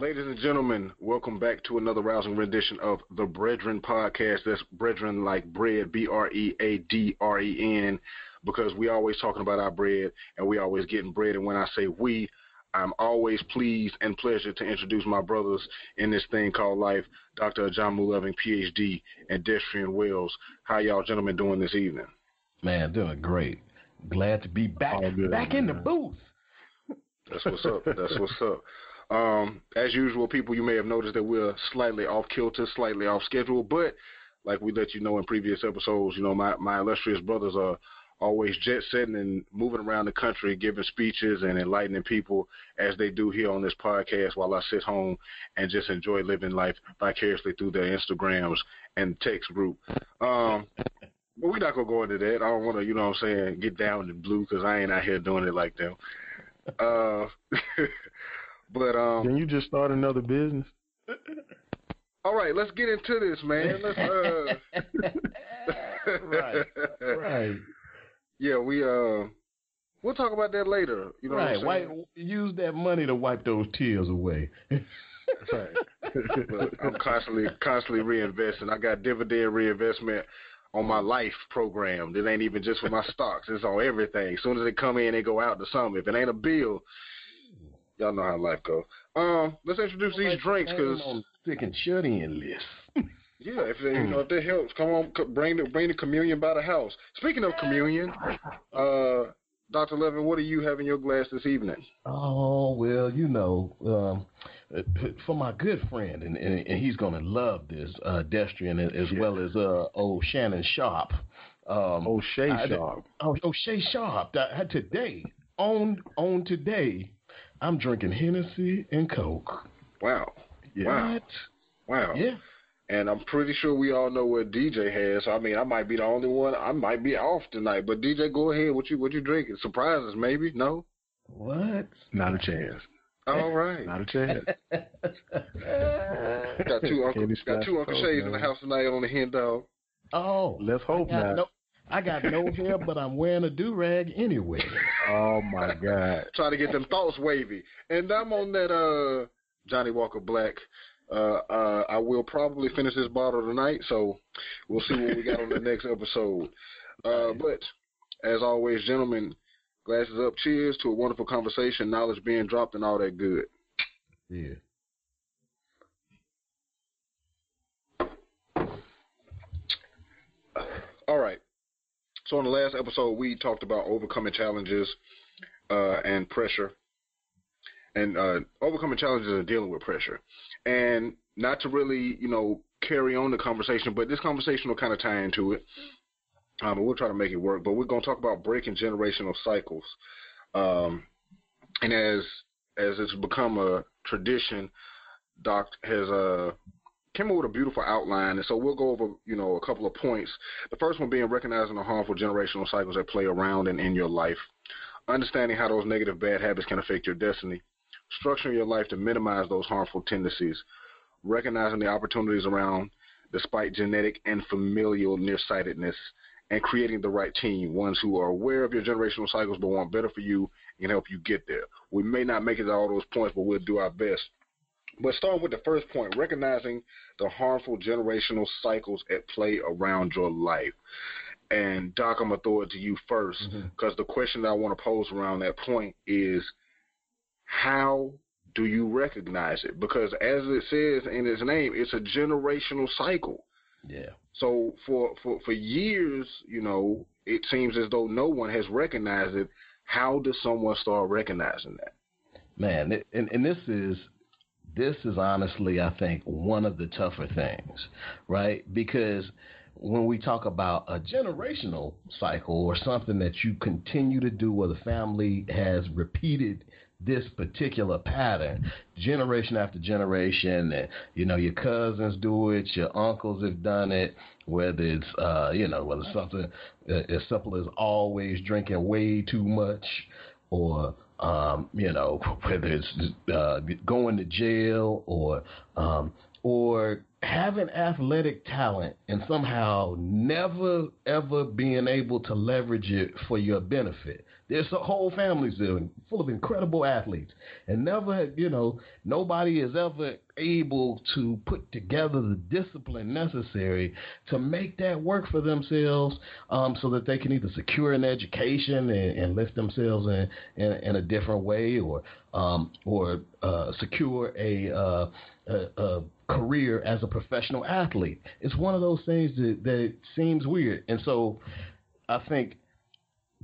Ladies and gentlemen, welcome back to another rousing rendition of the Breadren podcast. That's Breadren like bread, B R E A D R E N, because we always talking about our bread and we always getting bread. And when I say we, I'm always pleased and pleasure to introduce my brothers in this thing called life, Dr. John Loving, PhD, and Destrian Wells. How y'all gentlemen doing this evening? Man, doing great. Glad to be back, good, back man. in the booth. That's what's up. That's what's up. Um, as usual, people, you may have noticed that we're slightly off kilter, slightly off schedule, but like we let you know in previous episodes, you know, my, my illustrious brothers are always jet setting and moving around the country, giving speeches and enlightening people as they do here on this podcast while I sit home and just enjoy living life vicariously through their Instagrams and text group. Um, but we're not gonna go into that. I don't want to, you know, what I'm saying, get down in blue because I ain't out here doing it like them. Uh, But um, can you just start another business? All right, let's get into this, man. Let's uh, right, right. Yeah, we uh, we'll talk about that later. You know, right? Wipe, use that money to wipe those tears away. right. I'm constantly, constantly reinvesting. I got dividend reinvestment on my life program. It ain't even just for my stocks. It's on everything. As soon as they come in, they go out to something. If it ain't a bill, Y'all know how life goes. Um, let's introduce these like drinks because freaking shut in list. yeah, if they, you know if that helps, come on, bring the bring the communion by the house. Speaking of communion, uh, Doctor Loving, what do you have in your glass this evening? Oh well, you know, um, for my good friend, and, and, and he's gonna love this, uh, Destrian, as yeah. well as uh, old Shannon Sharpe. Um, O'Shea Sharp. Oh, O'Shea Sharp. Today, on on today, I'm drinking Hennessy and Coke. Wow. Yeah. Wow. Wow. Yeah. And I'm pretty sure we all know what DJ has. So I mean, I might be the only one. I might be off tonight. But DJ, go ahead. What you what you drinking? Surprises, maybe? No. What? Not a chance. All right. Not a chance. got two Uncle got two Uncle Shays in the house tonight on the hen dog. Oh, let's hope not. No, I got no hair, but I'm wearing a do rag anyway. Oh my God! Trying to get them thoughts wavy, and I'm on that uh Johnnie Walker Black. Uh, uh, I will probably finish this bottle tonight, so we'll see what we got on the next episode. Uh, but as always, gentlemen, glasses up. Cheers to a wonderful conversation, knowledge being dropped, and all that good. Yeah. All right. So in the last episode, we talked about overcoming challenges uh, and pressure, and uh, overcoming challenges and dealing with pressure, and not to really, you know, carry on the conversation, but this conversation will kind of tie into it. Um, we'll try to make it work. But we're going to talk about breaking generational cycles, um, and as as it's become a tradition, Doc has uh, came up with a beautiful outline, and so we'll go over, you know, a couple of points. The first one being recognizing the harmful generational cycles that play around and in your life, understanding how those negative bad habits can affect your destiny, structuring your life to minimize those harmful tendencies, recognizing the opportunities around despite genetic and familial nearsightedness, and creating the right team, ones who are aware of your generational cycles but want better for you and help you get there. We may not make it to all those points, but we'll do our best. But starting with the first point, recognizing the harmful generational cycles at play around your life. And Doc, I'm gonna throw it to you first because mm-hmm. the question that I want to pose around that point is, how do you recognize it? Because as it says in its name, it's a generational cycle. Yeah. So for for for years, you know, it seems as though no one has recognized it. How does someone start recognizing that? Man, and and this is this is honestly, I think, one of the tougher things, right? Because when we talk about a generational cycle or something that you continue to do where the family has repeated this particular pattern generation after generation and you know your cousins do it your uncles have done it whether it's uh you know whether something uh, as simple as always drinking way too much or um, you know, whether it's uh, going to jail or um, or having athletic talent and somehow never ever being able to leverage it for your benefit. There's whole families there full of incredible athletes, and never, you know, nobody is ever able to put together the discipline necessary to make that work for themselves, um, so that they can either secure an education and, and lift themselves in, in, in a different way, or um, or uh, secure a, uh, a, a career as a professional athlete. It's one of those things that, that seems weird, and so I think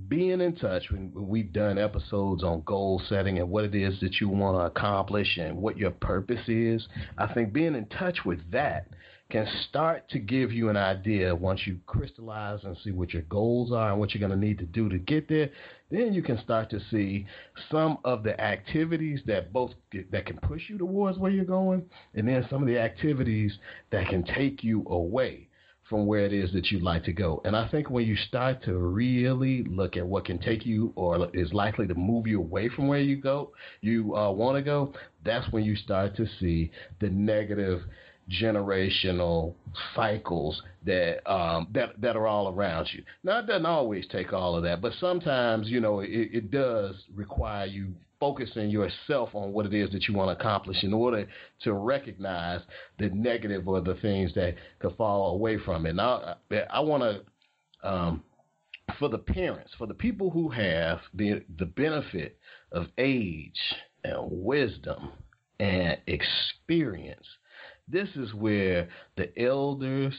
being in touch when, we've done episodes on goal setting and what it is that you want to accomplish and what your purpose is, I think being in touch with that can start to give you an idea once you crystallize and see what your goals are and what you're going to need to do to get there. Then you can start to see some of the activities that both that can push you towards where you're going, and then some of the activities that can take you away from where it is that you'd like to go. And I think when you start to really look at what can take you or is likely to move you away from where you go, you uh, want to go, that's when you start to see the negative generational cycles that um, that that are all around you. Now it doesn't always take all of that, but sometimes you know it, it does require you focusing yourself on what it is that you want to accomplish in order to recognize the negative or the things that could fall away from it. Now, I want to, um, for the parents, for the people who have the the benefit of age and wisdom and experience, this is where the elders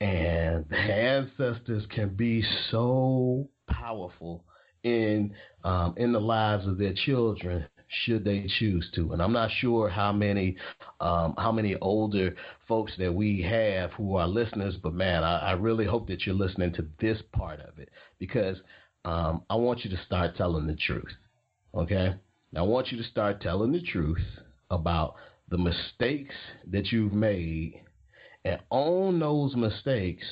and the ancestors can be so powerful in um, in the lives of their children should they choose to. And I'm not sure how many um, how many older folks that we have who are listeners, but man, I, I really hope that you're listening to this part of it because um, I want you to start telling the truth. Okay, I want you to start telling the truth about the mistakes that you've made and own those mistakes,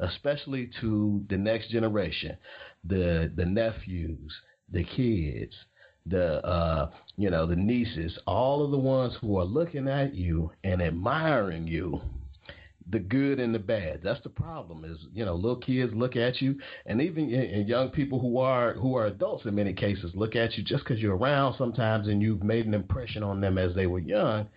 especially to the next generation the the nephews, the kids, the uh, you know the nieces, all of the ones who are looking at you and admiring you, the good and the bad. That's the problem. Is you know little kids look at you, and even and young people who are who are adults in many cases look at you just because you're around sometimes and you've made an impression on them as they were young,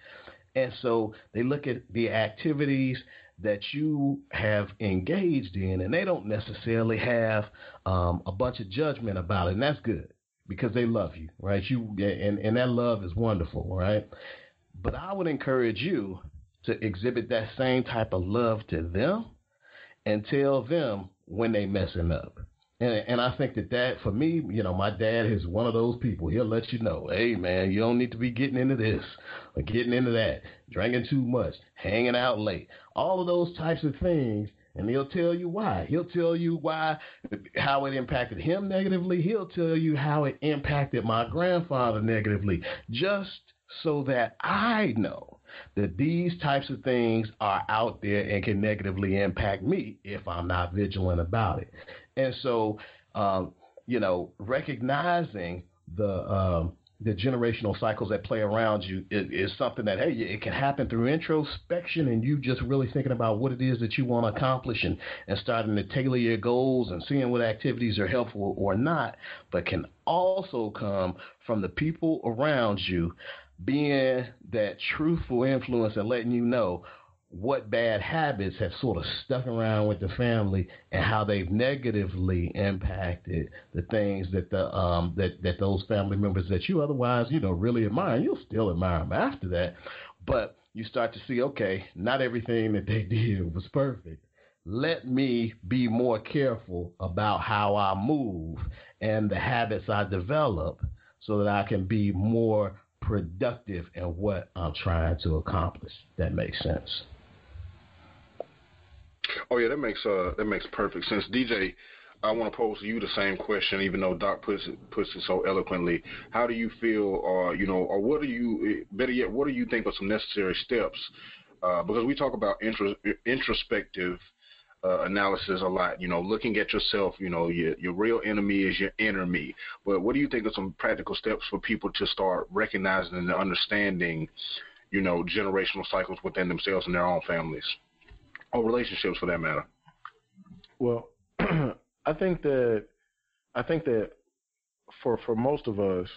and so they look at the activities that you have engaged in, and they don't necessarily have um, a bunch of judgment about it, and that's good because they love you, right? You and and that love is wonderful, right? But I would encourage you to exhibit that same type of love to them and tell them when they messing up. And, and I think that that for me, you know, my dad is one of those people. He'll let you know, hey man, you don't need to be getting into this or getting into that, drinking too much, hanging out late, all of those types of things. And he'll tell you why. He'll tell you why, how it impacted him negatively. He'll tell you how it impacted my grandfather negatively, just so that I know that these types of things are out there and can negatively impact me if I'm not vigilant about it. And so, um, you know, recognizing the um, the generational cycles that play around you is, is, something that hey, it can happen through introspection and you just really thinking about what it is that you want to accomplish and and starting to tailor your goals and seeing what activities are helpful or not, but can also come from the people around you being that truthful influence and letting you know what bad habits have sort of stuck around with the family and how they've negatively impacted the things that the um that that those family members that you otherwise you know really admire you'll still admire them after that but you start to see okay not everything that they did was perfect let me be more careful about how I move and the habits I develop so that I can be more productive in what I'm trying to accomplish. That makes sense. Oh yeah, that makes uh that makes perfect sense. DJ, I want to pose you the same question, even though Doc puts it puts it so eloquently. How do you feel, or you know, or what do you better yet, what do you think are some necessary steps? Uh, because we talk about intros, introspective uh, analysis a lot. You know, looking at yourself. You know, your your real enemy is your inner me. But what do you think are some practical steps for people to start recognizing and understanding, you know, generational cycles within themselves and their own families? Or relationships for that matter? Well, I think that I think that for for most of us,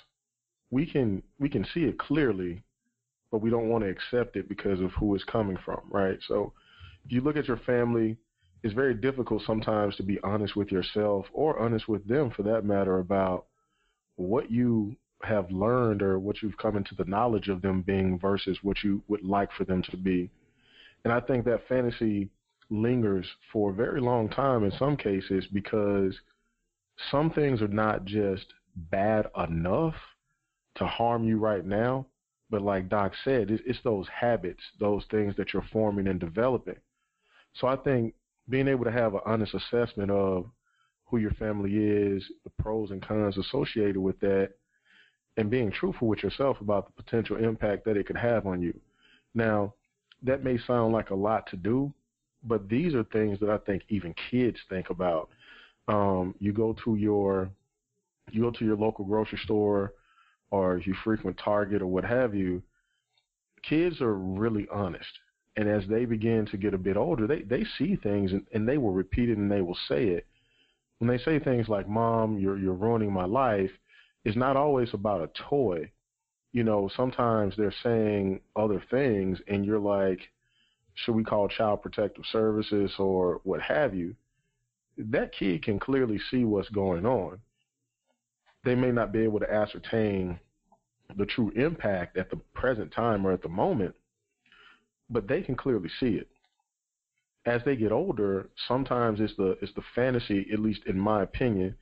we can we can see it clearly, but we don't want to accept it because of who it's coming from, right? So if you look at your family, it's very difficult sometimes to be honest with yourself or honest with them for that matter about what you have learned or what you've come into the knowledge of them being versus what you would like for them to be. And I think that fantasy lingers for a very long time in some cases because some things are not just bad enough to harm you right now, but like Doc said, it's, those habits, those things that you're forming and developing. So I think being able to have an honest assessment of who your family is, the pros and cons associated with that, and being truthful with yourself about the potential impact that it could have on you. Now, that may sound like a lot to do, but these are things that I think even kids think about. Um, you go to your you go to your local grocery store or you frequent Target or what have you, kids are really honest. And as they begin to get a bit older, they, they see things and, and they will repeat it and they will say it. When they say things like, Mom, you're you're ruining my life, it's not always about a toy. You know, sometimes they're saying other things and you're like, should we call child protective services or what have you? That kid can clearly see what's going on. They may not be able to ascertain the true impact at the present time or at the moment, but they can clearly see it. As they get older, sometimes it's the it's the fantasy, at least in my opinion,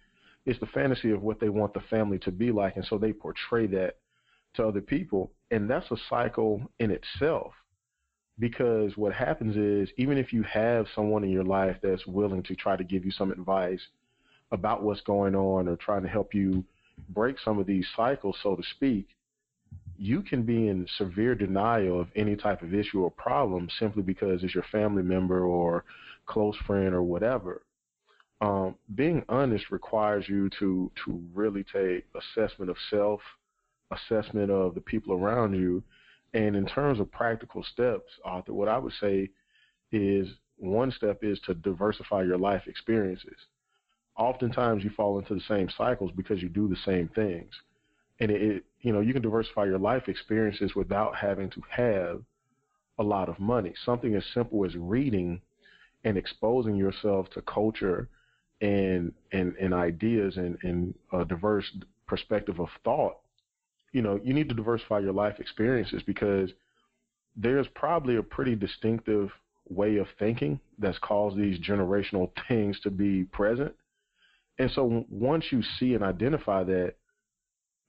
it's the fantasy of what they want the family to be like, and so they portray that to other people, and that's a cycle in itself. Because what happens is, even if you have someone in your life that's willing to try to give you some advice about what's going on or trying to help you break some of these cycles, so to speak, you can be in severe denial of any type of issue or problem simply because it's your family member or close friend or whatever um, being honest requires you to to really take assessment of self, assessment of the people around you, and in terms of practical steps, Arthur, what I would say is one step is to diversify your life experiences. Oftentimes, you fall into the same cycles because you do the same things, and it, it you know you can diversify your life experiences without having to have a lot of money. Something as simple as reading and exposing yourself to culture and and and ideas and and a diverse perspective of thought, you know, you need to diversify your life experiences because there's probably a pretty distinctive way of thinking that's caused these generational things to be present. And so once you see and identify that,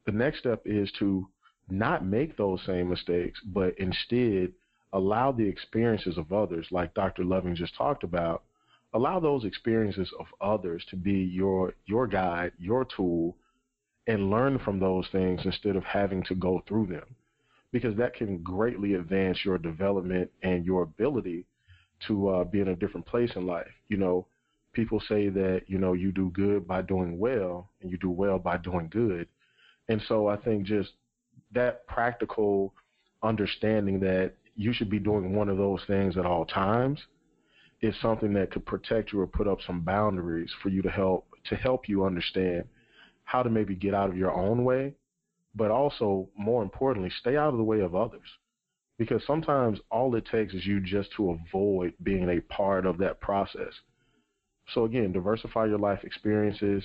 the next step is to not make those same mistakes, but instead allow the experiences of others, like Dr. Loving just talked about, allow those experiences of others to be your your guide, your tool, and learn from those things instead of having to go through them. Because that can greatly advance your development and your ability to uh, be in a different place in life. You know, people say that, you know, you do good by doing well and you do well by doing good. And so I think just that practical understanding that you should be doing one of those things at all times is something that could protect you or put up some boundaries for you to help to help you understand how to maybe get out of your own way, but also more importantly, stay out of the way of others. Because sometimes all it takes is you just to avoid being a part of that process. So again, diversify your life experiences,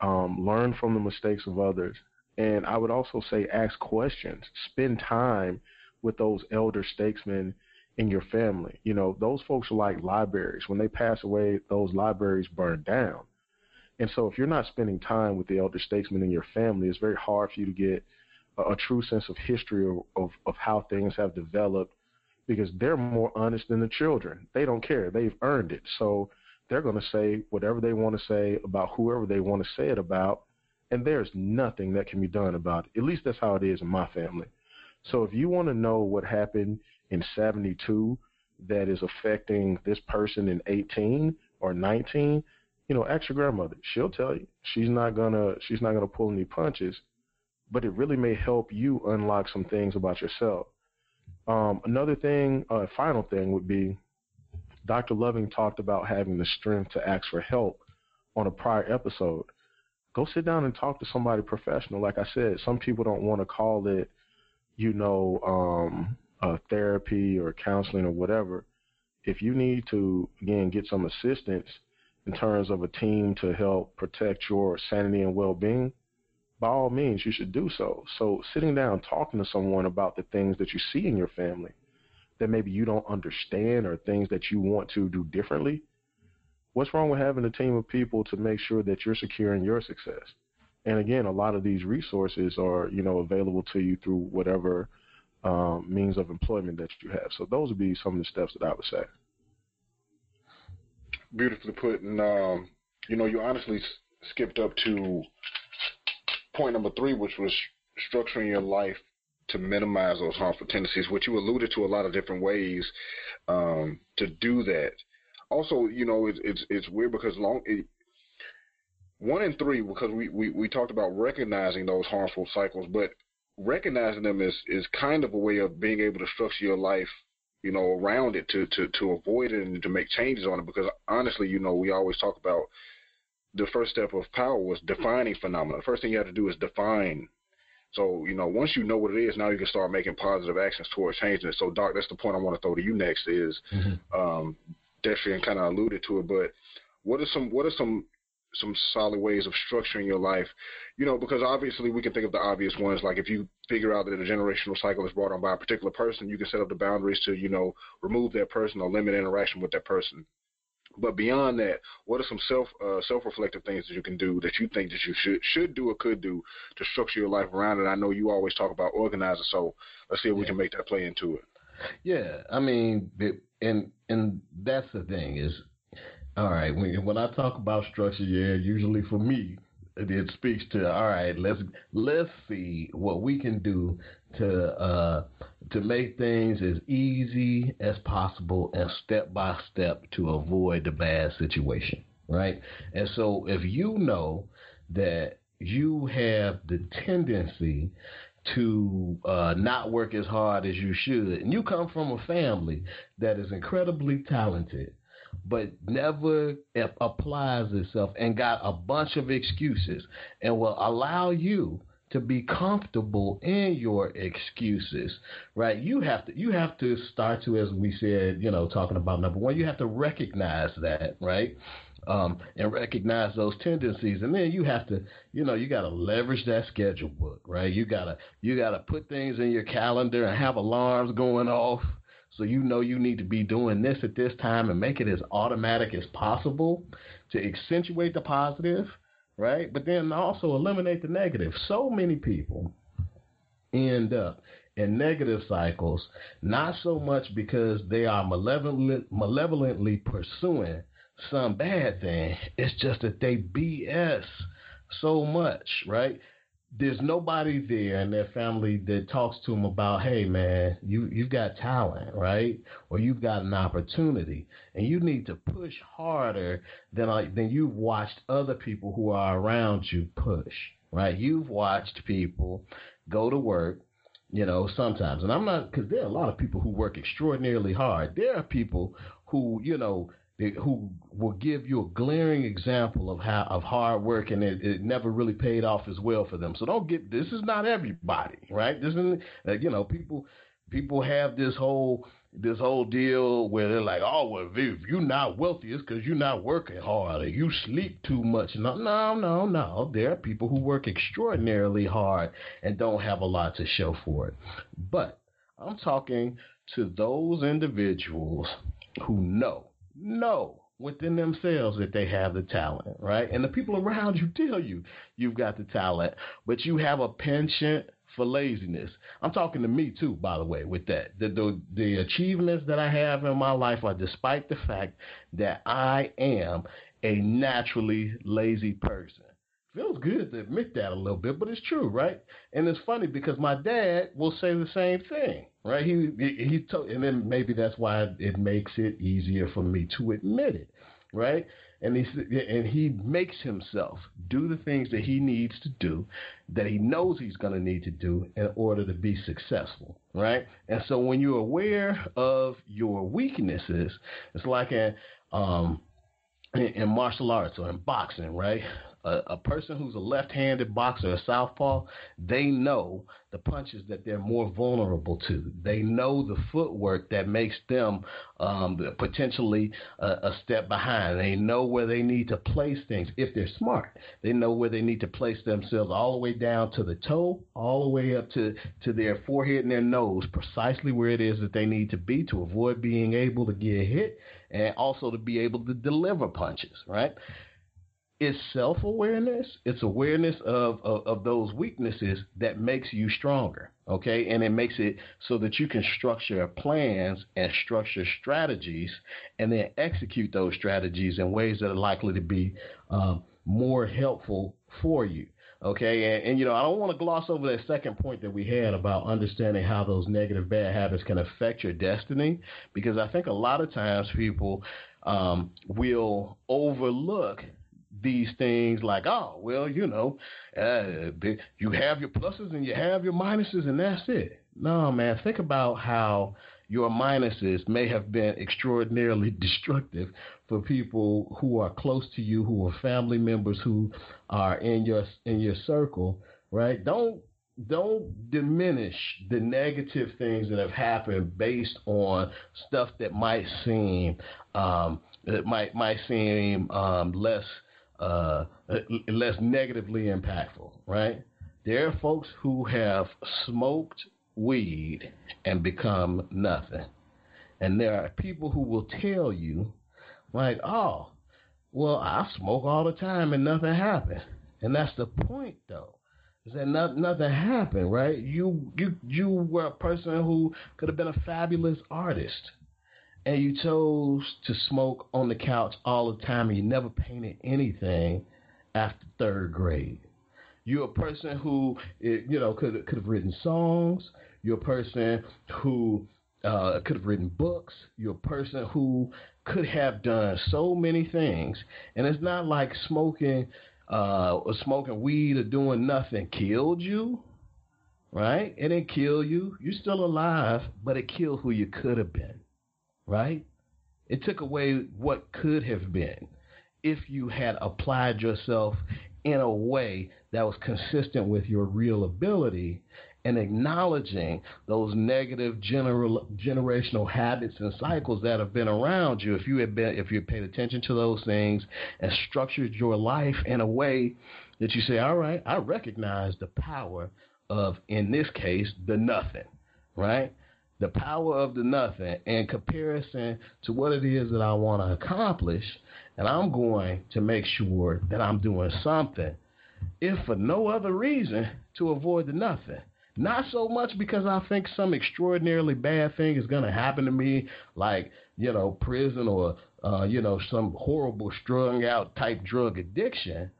um, learn from the mistakes of others, and I would also say ask questions. Spend time with those elder statesmen in your family. You know, those folks are like libraries. When they pass away, those libraries burn down. And so if you're not spending time with the elder statesmen in your family, it's very hard for you to get a, a true sense of history of, of, of how things have developed because they're more honest than the children. They don't care. They've earned it. So they're going to say whatever they want to say about whoever they want to say it about, and there's nothing that can be done about it. At least that's how it is in my family. So if you want to know what happened in 72 that is affecting this person in 18 or 19, you know, ask your grandmother. She'll tell you. She's not gonna she's not gonna pull any punches, but it really may help you unlock some things about yourself. Um, another thing, uh, final thing would be, Dr. Loving talked about having the strength to ask for help on a prior episode. go sit down and talk to somebody professional. Like I said, some people don't want to call it, you know, um, therapy or counseling or whatever. If you need to again get some assistance in terms of a team to help protect your sanity and well-being, by all means, you should do so. So sitting down, talking to someone about the things that you see in your family that maybe you don't understand or things that you want to do differently, what's wrong with having a team of people to make sure that you're securing your success? And again, a lot of these resources are, you know, available to you through whatever um, means of employment that you have. So those would be some of the steps that I would say. Beautifully put. And, um, you know, you honestly skipped up to point number three, which was structuring your life to minimize those harmful tendencies, which you alluded to a lot of different ways um, to do that. Also, you know, it's it's, it's weird because long it, one in three because we, we, we talked about recognizing those harmful cycles, but recognizing them is is kind of a way of being able to structure your life, you know, around it to to to avoid it and to make changes on it. Because honestly, you know, we always talk about the first step of power was defining phenomena. The first thing you have to do is define so, you know, once you know what it is, now you can start making positive actions towards changing it. So, Doc, that's the point I want to throw to you next is mm-hmm. um, Destrian kind of alluded to it, but what are some what are some some solid ways of structuring your life? You know, because obviously we can think of the obvious ones, like if you figure out that a generational cycle is brought on by a particular person, you can set up the boundaries to, you know, remove that person or limit interaction with that person. But beyond that, what are some self uh, self reflective things that you can do that you think that you should should do or could do to structure your life around it? I know you always talk about organizing, so let's see if yeah. we can make that play into it. Yeah, I mean, and and that's the thing is, all right. When when I talk about structure, yeah, usually for me, it speaks to all right. Let's let's see what we can do to uh, to make things as easy as possible and step by step to avoid the bad situation, right? And so if you know that you have the tendency to uh, not work as hard as you should, and you come from a family that is incredibly talented, but never applies itself and got a bunch of excuses and will allow you to be comfortable in your excuses, right? You have to you have to start to, as we said, you know, talking about number one, you have to recognize that, right? Um, and recognize those tendencies, and then you have to, you know, you got to leverage that schedule book, right? You gotta you gotta put things in your calendar and have alarms going off, so you know you need to be doing this at this time, and make it as automatic as possible to accentuate the positive right? But then also eliminate the negative. So many people end up in negative cycles, not so much because they are malevolent, malevolently pursuing some bad thing. It's just that they BS so much, right? There's nobody there in their family that talks to them about, hey man, you you've got talent, right? Or you've got an opportunity, and you need to push harder than like than you've watched other people who are around you push, right? You've watched people go to work, you know, sometimes, and I'm not because there are a lot of people who work extraordinarily hard. There are people who, you know, who will give you a glaring example of how of hard work and it, it, never really paid off as well for them. So don't get this is not everybody, right? This is uh, you know people people have this whole this whole deal where they're like, oh well, if you're not wealthy, it's because you're not working hard or you sleep too much. No, no, no, no. There are people who work extraordinarily hard and don't have a lot to show for it. But I'm talking to those individuals who know know within themselves that they have the talent, right? And the people around you tell you you've got the talent, but you have a penchant for laziness. I'm talking to me too, by the way, with that. The, the, the achievements that I have in my life are despite the fact that I am a naturally lazy person feels good to admit that a little bit, but it's true, right? And it's funny because my dad will say the same thing, right? He he, told, and then maybe that's why it makes it easier for me to admit it, right? And he and he makes himself do the things that he needs to do, that he knows he's going to need to do in order to be successful, right? And so when you're aware of your weaknesses, it's like a um, in, in martial arts or in boxing, right? A, a person who's a left-handed boxer, a southpaw, they know the punches that they're more vulnerable to. They know the footwork that makes them um, potentially a, a step behind. They know where they need to place things if they're smart. They know where they need to place themselves all the way down to the toe, all the way up to, to their forehead and their nose, precisely where it is that they need to be to avoid being able to get hit and also to be able to deliver punches, right? It's self awareness, it's awareness of, of, of, those weaknesses that makes you stronger, okay? And it makes it so that you can structure plans and structure strategies and then execute those strategies in ways that are likely to be um, more helpful for you. Okay, and, and you know, I don't want to gloss over that second point that we had about understanding how those negative bad habits can affect your destiny, because I think a lot of times people um, will overlook these things like, oh, well, you know, uh, you have your pluses and you have your minuses, and that's it. No, man, think about how your minuses may have been extraordinarily destructive for people who are close to you, who are family members, who are in your in your circle, right? Don't don't diminish the negative things that have happened based on stuff that might seem um, that might might seem um, less uh, less negatively impactful, right? There are folks who have smoked weed and become nothing. And there are people who will tell you, like, oh, well, I smoke all the time and nothing happened. And that's the point, though, is that not, nothing happened, right? You you you were a person who could have been a fabulous artist, and you chose to smoke on the couch all the time, and you never painted anything after third grade. You're a person who, you know, could could have written songs. You're a person who uh, could have written books. You're a person who could have done so many things. And it's not like smoking uh, or smoking weed or doing nothing killed you, right? It didn't kill you. You're still alive, but it killed who you could have been, right? It took away what could have been if you had applied yourself in a way that was consistent with your real ability and acknowledging those negative general, generational habits and cycles that have been around you if you had been if you paid attention to those things and structured your life in a way that you say all right i recognize the power of in this case the nothing right the power of the nothing in comparison to what it is that i want to accomplish and i'm going to make sure that i'm doing something if for no other reason to avoid the nothing not so much because I think some extraordinarily bad thing is going to happen to me, like, you know, prison or, uh, you know, some horrible strung out type drug addiction,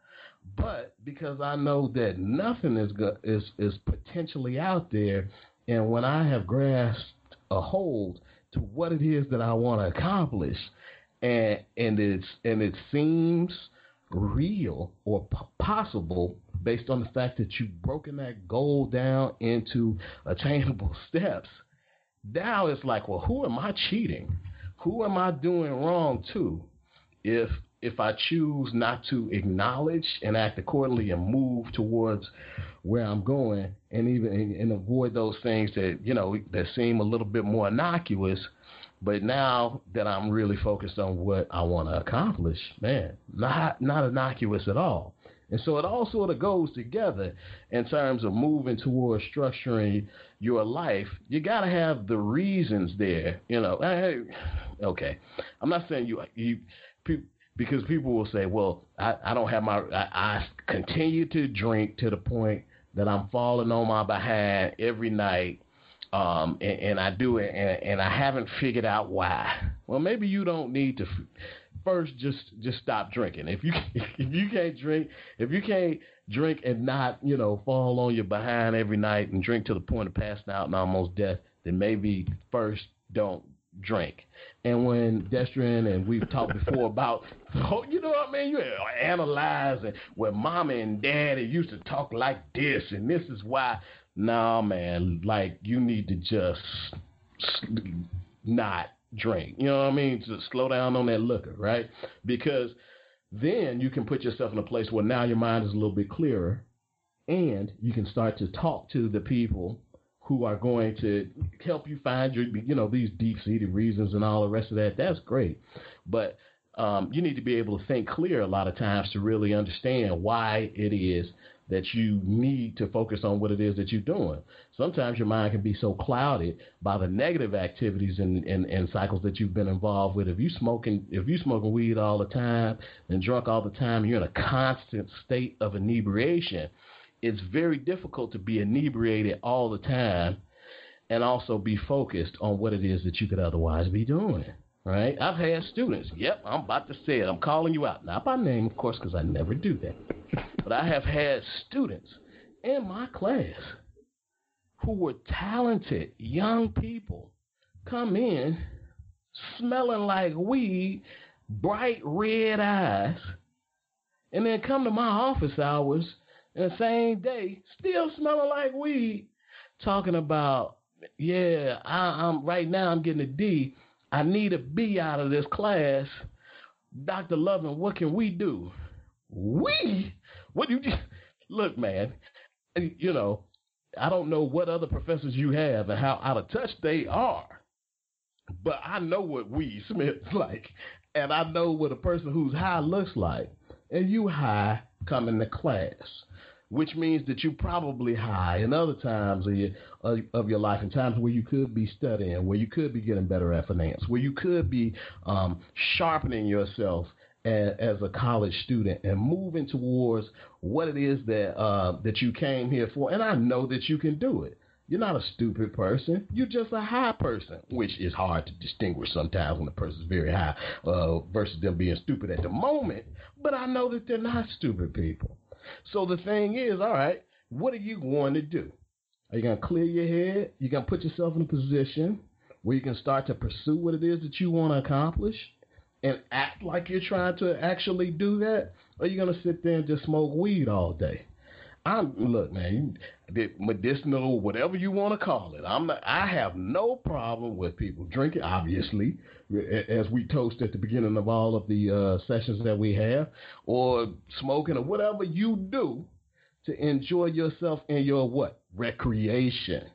but because I know that nothing is, go- is, is potentially out there. And when I have grasped a hold to what it is that I want to accomplish, and, and, it's, and it seems real or p- possible based on the fact that you've broken that goal down into attainable steps. Now it's like, well, who am I cheating? Who am I doing wrong to? If if I choose not to acknowledge and act accordingly and move towards where I'm going and even and avoid those things that you know that seem a little bit more innocuous, but now that I'm really focused on what I want to accomplish, man, not not innocuous at all. And so it all sort of goes together in terms of moving towards structuring your life. You got to have the reasons there, you know. Hey, okay, I'm not saying you you because people will say, well, I, I don't have my I, I continue to drink to the point that I'm falling on my behind every night um, and, and, I do it, and, and, I haven't figured out why. Well, maybe you don't need to first just just stop drinking. If you if you can't drink, if you can't drink and not you know fall on your behind every night and drink to the point of passing out and almost death, then maybe first don't drink. And when Destrian and we've talked before about, oh, you know what I mean? You analyzing where mama and daddy used to talk like this, and this is why. Nah, man, like you need to just not drink. You know what I mean? To slow down on that liquor, right? Because then you can put yourself in a place where now your mind is a little bit clearer and you can start to talk to the people who are going to help you find your, you know, these deep seated reasons and all the rest of that. That's great. But um, you need to be able to think clear a lot of times to really understand why it is that you need to focus on what it is that you're doing. Sometimes your mind can be so clouded by the negative activities and, and, and cycles that you've been involved with. If you smoking if you smoking weed all the time and drunk all the time, you're in a constant state of inebriation. It's very difficult to be inebriated all the time and also be focused on what it is that you could otherwise be doing right? I've had students. Yep, I'm about to say it. I'm calling you out. Not by name, of course, because I never do that. but I have had students in my class who were talented young people come in smelling like weed, bright red eyes, and then come to my office hours the same day still smelling like weed, talking about, yeah, I, I'm right now I'm getting a D I need a B out of this class. Dr. Loving, what can we do? We? What do you just look, man? You know, I don't know what other professors you have and how out of touch they are, but I know what we smells like, and I know what a person who's high looks like. And you high come into class which means that you're probably high in other times of your, of your life, in times where you could be studying, where you could be getting better at finance, where you could be um, sharpening yourself as, as, a college student and moving towards what it is that uh, that you came here for. And I know that you can do it. You're not a stupid person. You're just a high person, which is hard to distinguish sometimes when a person's very high uh, versus them being stupid at the moment. But I know that they're not stupid people. So the thing is, all right, what are you going to do? Are you going to clear your head? You're going to put yourself in a position where you can start to pursue what it is that you want to accomplish and act like you're trying to actually do that? Or are you going to sit there and just smoke weed all day? I'm look, man, medicinal, whatever you want to call it. I'm not, I have no problem with people drinking. Obviously, as we toast at the beginning of all of the uh, sessions that we have, or smoking, or whatever you do to enjoy yourself in your what recreation.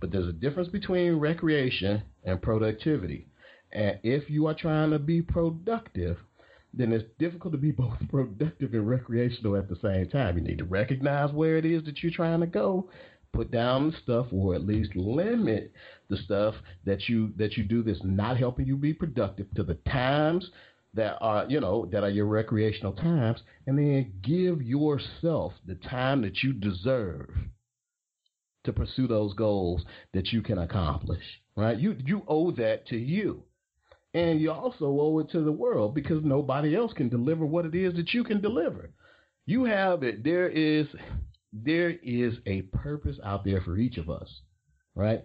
But there's a difference between recreation and productivity. And if you are trying to be productive, then it's difficult to be both productive and recreational at the same time. You need to recognize where it is that you're trying to go, put down the stuff, or at least limit the stuff that you that you do that's not helping you be productive to the times that are you know that are your recreational times, and then give yourself the time that you deserve to pursue those goals that you can accomplish. Right? You you owe that to you. And you also owe it to the world because nobody else can deliver what it is that you can deliver. You have it. There is there is a purpose out there for each of us, right?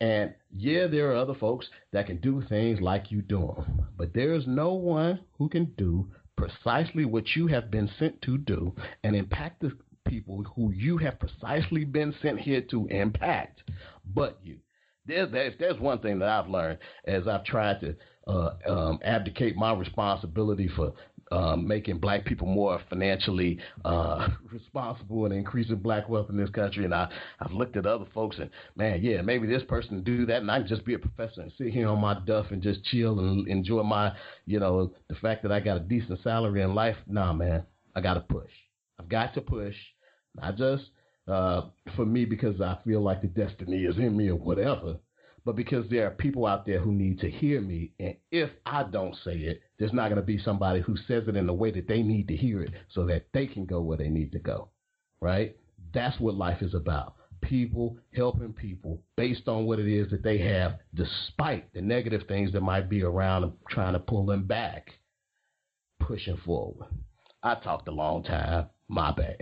And yeah, there are other folks that can do things like you do them, but there is no one who can do precisely what you have been sent to do and impact the people who you have precisely been sent here to impact, but you. There's, there's, there's one thing that I've learned as I've tried to uh, um, abdicate my responsibility for um, making black people more financially uh, responsible and increasing black wealth in this country. And I, I've looked at other folks and, man, yeah, maybe this person do that and I can just be a professor and sit here on my duff and just chill and enjoy my, you know, the fact that I got a decent salary in life. Nah, man, I got to push. I've got to push, not just uh, for me because I feel like the destiny is in me or whatever, but because there are people out there who need to hear me. And if I don't say it, there's not going to be somebody who says it in the way that they need to hear it so that they can go where they need to go. Right? That's what life is about. People helping people based on what it is that they have, despite the negative things that might be around them, trying to pull them back, pushing forward. I talked a long time. My bad.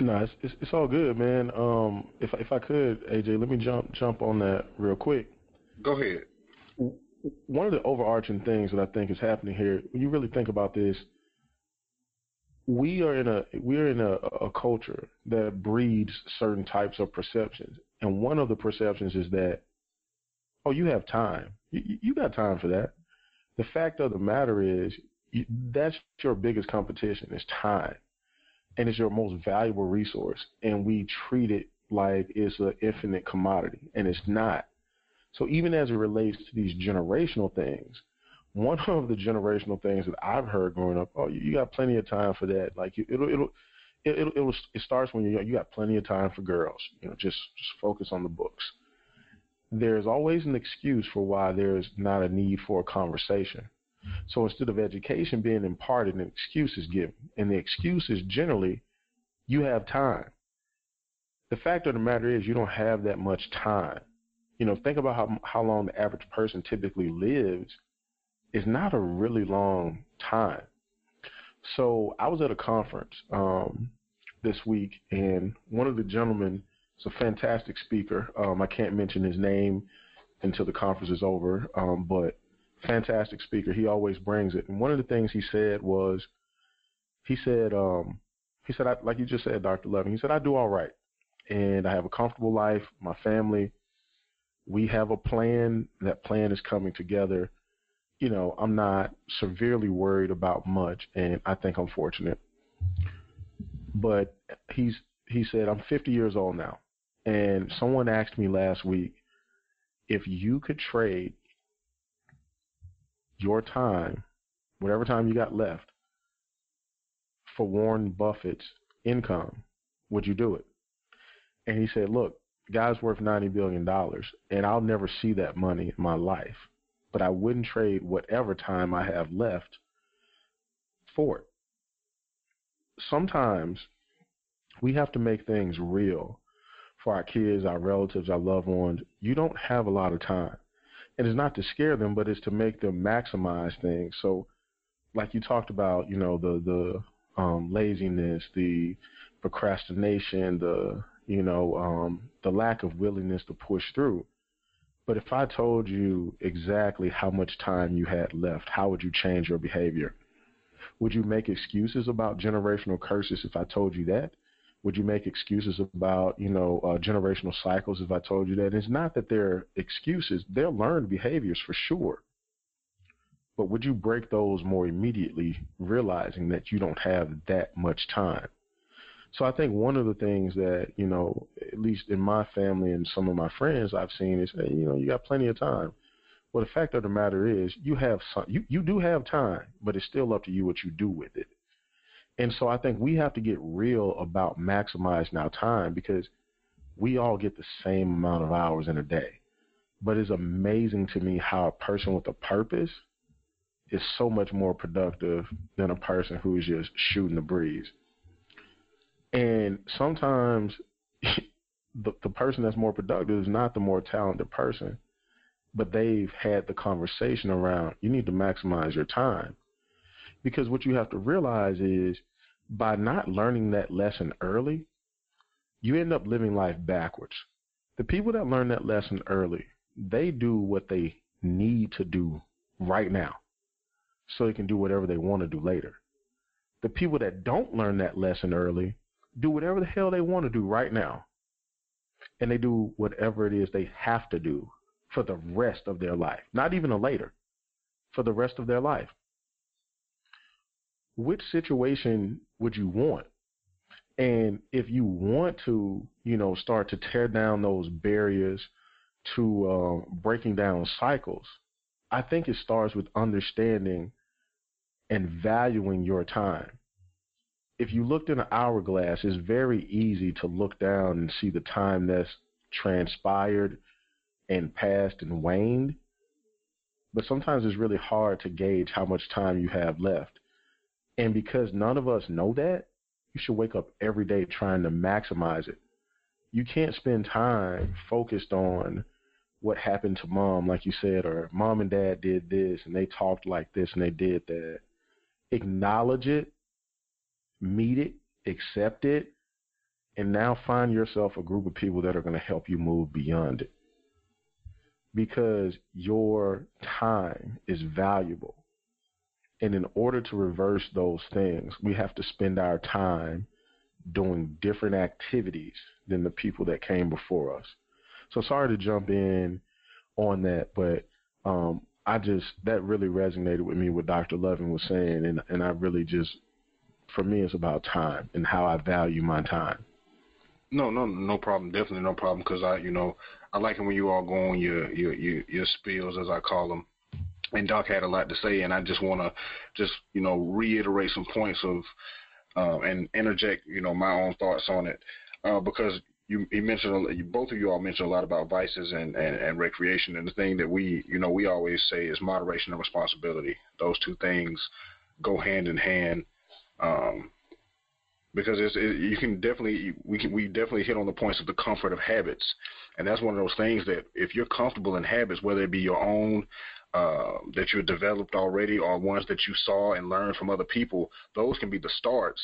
No, it's, it's, it's all good, man. Um, if if I could, AJ, let me jump jump on that real quick. Go ahead. One of the overarching things that I think is happening here, when you really think about this, we are in a we're in a, a culture that breeds certain types of perceptions, and one of the perceptions is that, oh, you have time. You, you got time for that. The fact of the matter is, you, that's your biggest competition is time, and it's your most valuable resource. And we treat it like it's an infinite commodity, and it's not. So even as it relates to these generational things, one of the generational things that I've heard growing up, oh, you got plenty of time for that. Like it'll it'll it, it, it starts when you you got plenty of time for girls. You know, just just focus on the books. There's always an excuse for why there's not a need for a conversation. So instead of education being imparted, an excuse is given, and the excuse is generally you have time. The fact of the matter is you don't have that much time. You know, think about how how long the average person typically lives. Is not a really long time. So I was at a conference um, this week, and one of the gentlemen is a fantastic speaker. Um, I can't mention his name until the conference is over, um, but fantastic speaker. He always brings it. And one of the things he said was, he said, um, he said, I, like you just said, Dr. Loving, he said, I do all right, and I have a comfortable life. My family, we have a plan. That plan is coming together you know, I'm not severely worried about much, and I think I'm fortunate. But he's he said I'm 50 years old now, and someone asked me last week if you could trade your time, whatever time you got left, for Warren Buffett's income, would you do it? And he said, look, guy's worth 90 billion dollars, and I'll never see that money in my life but I wouldn't trade whatever time I have left for it. Sometimes we have to make things real for our kids, our relatives, our loved ones. You don't have a lot of time. And it's not to scare them, but it's to make them maximize things. So, like you talked about, you know, the the um, laziness, the procrastination, the you know, um, the lack of willingness to push through but if I told you exactly how much time you had left, how would you change your behavior? Would you make excuses about generational curses if I told you that? Would you make excuses about, you know, uh, generational cycles if I told you that? It's not that they're excuses, they're learned behaviors for sure. But would you break those more immediately, realizing that you don't have that much time? So I think one of the things that, you know, at least in my family and some of my friends I've seen is, hey, you know, you got plenty of time. Well, the fact of the matter is, you have some, you, you do have time, but it's still up to you what you do with it. And so I think we have to get real about maximizing our time because we all get the same amount of hours in a day. But it's amazing to me how a person with a purpose is so much more productive than a person who is just shooting the breeze. And sometimes the, the person that's more productive is not the more talented person, but they've had the conversation around you need to maximize your time. Because what you have to realize is by not learning that lesson early, you end up living life backwards. The people that learn that lesson early, they do what they need to do right now so they can do whatever they want to do later. The people that don't learn that lesson early, do whatever the hell they want to do right now. And they do whatever it is they have to do for the rest of their life. Not even a later, for the rest of their life. Which situation would you want? And if you want to, you know, start to tear down those barriers to uh, breaking down cycles, I think it starts with understanding and valuing your time if you looked in an hourglass, it's very easy to look down and see the time that's transpired and passed and waned. But sometimes it's really hard to gauge how much time you have left. And because none of us know that, you should wake up every day trying to maximize it. You can't spend time focused on what happened to mom, like you said, or mom and dad did this and they talked like this and they did that. Acknowledge it meet it, accept it, and now find yourself a group of people that are going to help you move beyond it. Because your time is valuable. And in order to reverse those things, we have to spend our time doing different activities than the people that came before us. So sorry to jump in on that, but um, I just that really resonated with me what Dr. Loving was saying, and and I really just for me it's about time and how I value my time. No, no, no problem. Definitely no problem. Because I, you know, I like it when you all go on your your your, your spills, as I call them. And Doc had a lot to say, and I just want to just you know reiterate some points of uh, and interject you know my own thoughts on it uh, because you, you mentioned you, both of you all mentioned a lot about vices and, and, and recreation, and the thing that we you know we always say is moderation and responsibility. Those two things go hand in hand. Um, because it's, it, you can definitely we can we definitely hit on the points of the comfort of habits, and that's one of those things that if you're comfortable in habits, whether it be your own uh, that you developed already or ones that you saw and learned from other people, those can be the starts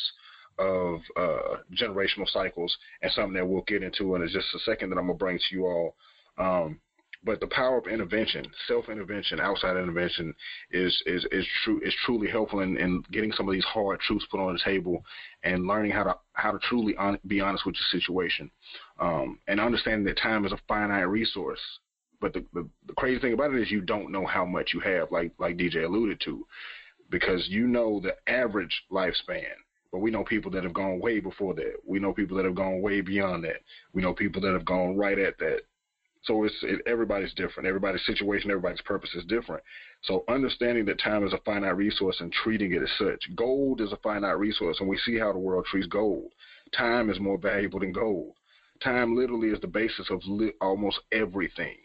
of uh, generational cycles and something that we'll get into in just a second that I'm gonna bring to you all. Um, but the power of intervention, self-intervention, outside intervention, is is is true is truly helpful in, in getting some of these hard truths put on the table and learning how to how to truly on, be honest with your situation, um, and understanding that time is a finite resource. But the, the the crazy thing about it is you don't know how much you have, like like DJ alluded to, because you know the average lifespan. But we know people that have gone way before that. We know people that have gone way beyond that. We know people that have gone right at that. So it's it, everybody's different. Everybody's situation, everybody's purpose is different. So understanding that time is a finite resource and treating it as such. Gold is a finite resource, and we see how the world treats gold. Time is more valuable than gold. Time literally is the basis of li- almost everything.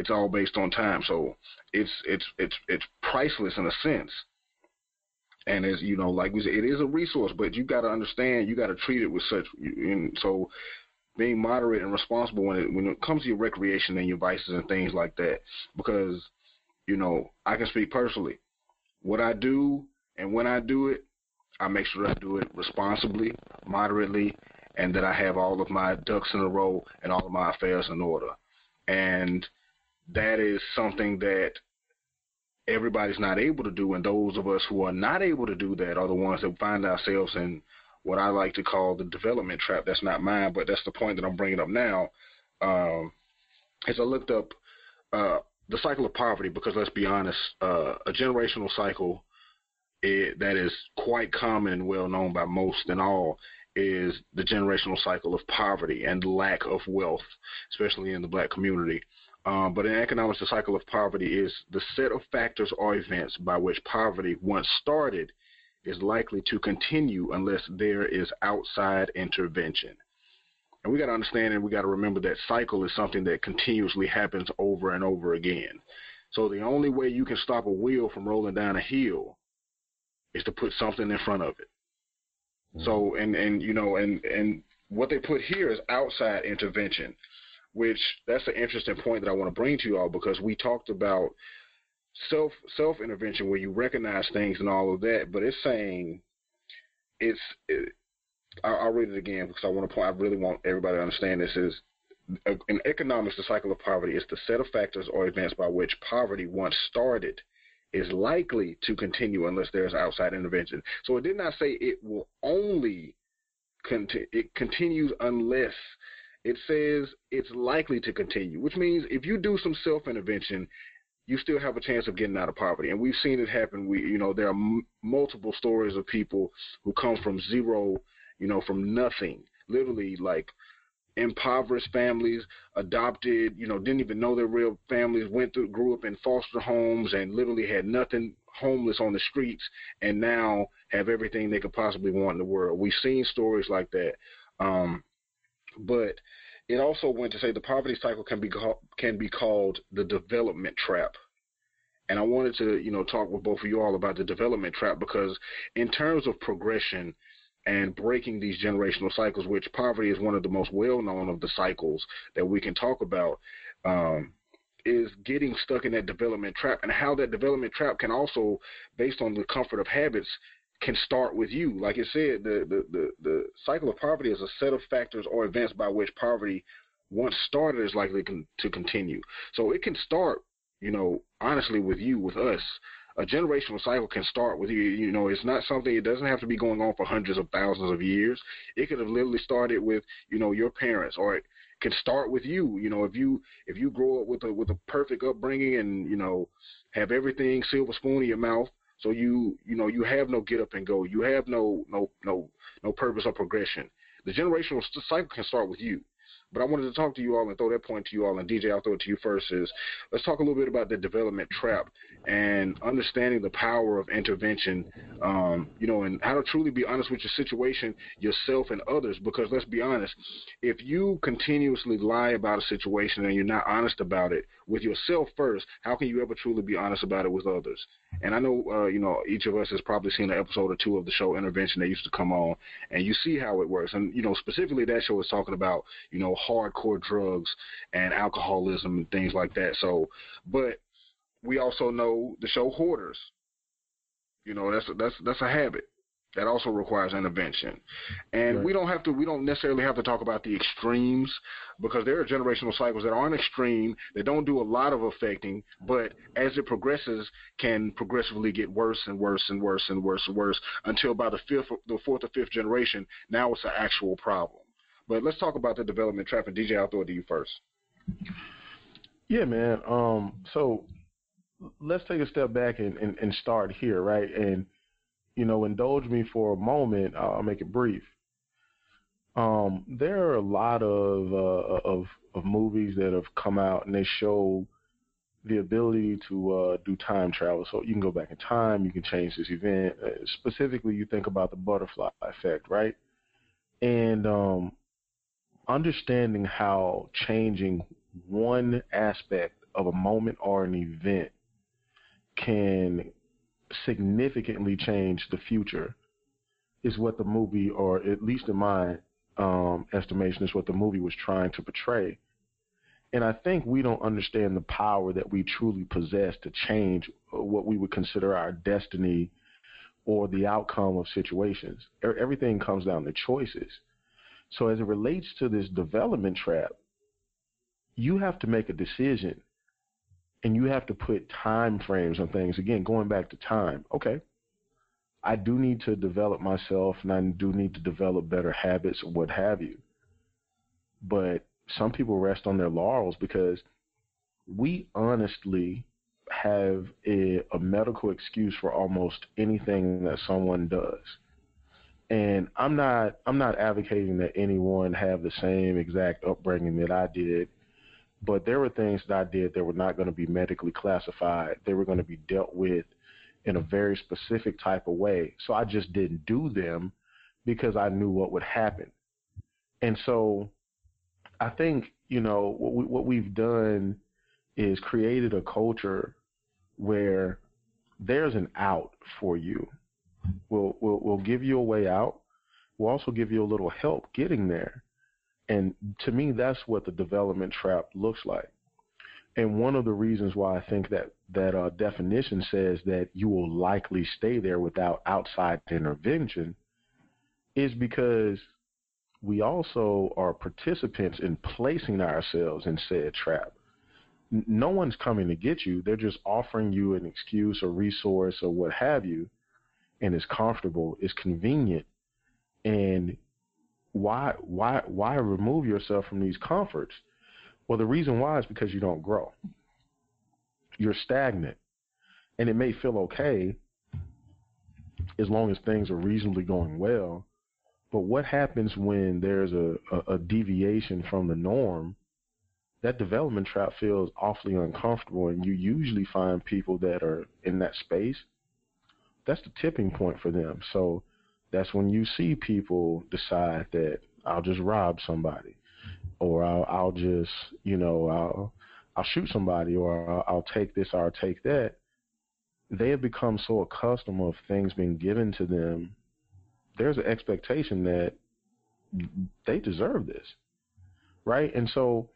It's all based on time, so it's it's it's it's priceless in a sense. And as you know, like we said, it is a resource, but you got to understand, you got to treat it with such. And so being moderate and responsible when it when it comes to your recreation and your vices and things like that. Because, you know, I can speak personally. What I do and when I do it, I make sure I do it responsibly, moderately, and that I have all of my ducks in a row and all of my affairs in order. And that is something that everybody's not able to do, and those of us who are not able to do that are the ones that find ourselves in what I like to call the development trap. That's not mine, but that's the point that I'm bringing up now. Um, as I looked up uh, the cycle of poverty, because let's be honest, uh, a generational cycle it, that is quite common and well known by most and all is the generational cycle of poverty and lack of wealth, especially in the black community. Um, but in economics, the cycle of poverty is the set of factors or events by which poverty once started is likely to continue unless there is outside intervention. And we got to understand and we got to remember that cycle is something that continuously happens over and over again. So the only way you can stop a wheel from rolling down a hill is to put something in front of it. Mm-hmm. So and and you know and and what they put here is outside intervention, which that's an interesting point that I want to bring to you all because we talked about self self intervention where you recognize things and all of that, but it's saying it's. It, I'll, read it again because I want to point. I really want everybody to understand this is. Uh, in economics, the cycle of poverty is the set of factors or events by which poverty once started is likely to continue unless there's outside intervention. So it did not say it will only continue. It continues unless it says it's likely to continue, which means if you do some self intervention you still have a chance of getting out of poverty. And we've seen it happen. We, you know, there are m- multiple stories of people who come from zero, you know, from nothing, literally like impoverished families, adopted, you know, didn't even know their real families, went through, grew up in foster homes and literally had nothing, homeless on the streets, and now have everything they could possibly want in the world. We've seen stories like that. Um, but it also went to say the poverty cycle can be can be called the development trap. And I wanted to, you know, talk with both of you all about the development trap because in terms of progression and breaking these generational cycles, which poverty is one of the most well known of the cycles that we can talk about, um, is getting stuck in that development trap and how that development trap can also, based on the comfort of habits, can start with you. Like it said, the, the, the, the cycle of poverty is a set of factors or events by which poverty, once started, is likely con- to continue. So it can start, you know, honestly with you, with us. A generational cycle can start with you. You know, it's not something, it doesn't have to be going on for hundreds of thousands of years. It could have literally started with, you know, your parents or it can start with you. You know, if you if you grow up with a with a perfect upbringing and you know have everything silver spoon in your mouth, so you you know you have no get up and go, you have no no no no purpose or progression. The generational cycle can start with you. But I wanted to talk to you all and throw that point to you all. And DJ, I'll throw it to you first. Is let's talk a little bit about the development trap and understanding the power of intervention. Um, you know, and how to truly be honest with your situation, yourself, and others. Because let's be honest, if you continuously lie about a situation and you're not honest about it with yourself first, how can you ever truly be honest about it with others? And I know, uh, you know, each of us has probably seen an episode or two of the show Intervention that used to come on, and you see how it works. And you know, specifically that show is talking about, you know, hardcore drugs and alcoholism and things like that. So, but we also know the show Hoarders. You know, that's a, that's that's a habit that also requires intervention. And right. we don't have to we don't necessarily have to talk about the extremes because there are generational cycles that aren't extreme, that don't do a lot of affecting, but as it progresses can progressively get worse and worse and worse and worse and worse until by the fifth the fourth or fifth generation, now it's an actual problem. But let's talk about the development trap and DJ, I'll throw it to you first. Yeah, man. Um, so let's take a step back and, and, and start here, right? And you know, indulge me for a moment. I'll make it brief. Um, there are a lot of uh, of of movies that have come out and they show the ability to uh, do time travel. So you can go back in time, you can change this event. Uh, specifically, you think about the butterfly effect, right? And um, understanding how changing one aspect of a moment or an event can significantly change the future is what the movie, or at least in my um, estimation, is what the movie was trying to portray. And I think we don't understand the power that we truly possess to change what we would consider our destiny or the outcome of situations. Everything comes down to choices. So as it relates to this development trap, you have to make a decision and you have to put time frames on things. Again, going back to time. Okay, I do need to develop myself and I do need to develop better habits or what have you. But some people rest on their laurels because we honestly have a, a medical excuse for almost anything that someone does. And I'm not I'm not advocating that anyone have the same exact upbringing that I did but there were things that I did that were not going to be medically classified. They were going to be dealt with in a very specific type of way. So I just didn't do them because I knew what would happen. And so I think, you know, what, we, what we've done is created a culture where there's an out for you. We'll, we'll, we'll give you a way out. We'll also give you a little help getting there. And to me, that's what the development trap looks like. And one of the reasons why I think that that uh, definition says that you will likely stay there without outside intervention is because we also are participants in placing ourselves in said trap. No one's coming to get you. They're just offering you an excuse or resource or what have you. And it's comfortable, it's convenient. And why why why remove yourself from these comforts? Well, the reason why is because you don't grow. You're stagnant. And it may feel okay as long as things are reasonably going well. But what happens when there's a, a, a deviation from the norm? That development trap feels awfully uncomfortable, and you usually find people that are in that space. That's the tipping point for them. So that's when you see people decide that I'll just rob somebody, or I'll, I'll just, you know, I'll, I'll shoot somebody, or I'll, I'll take this or I'll take that. They have become so accustomed of things being given to them. There's an expectation that they deserve this, right? And so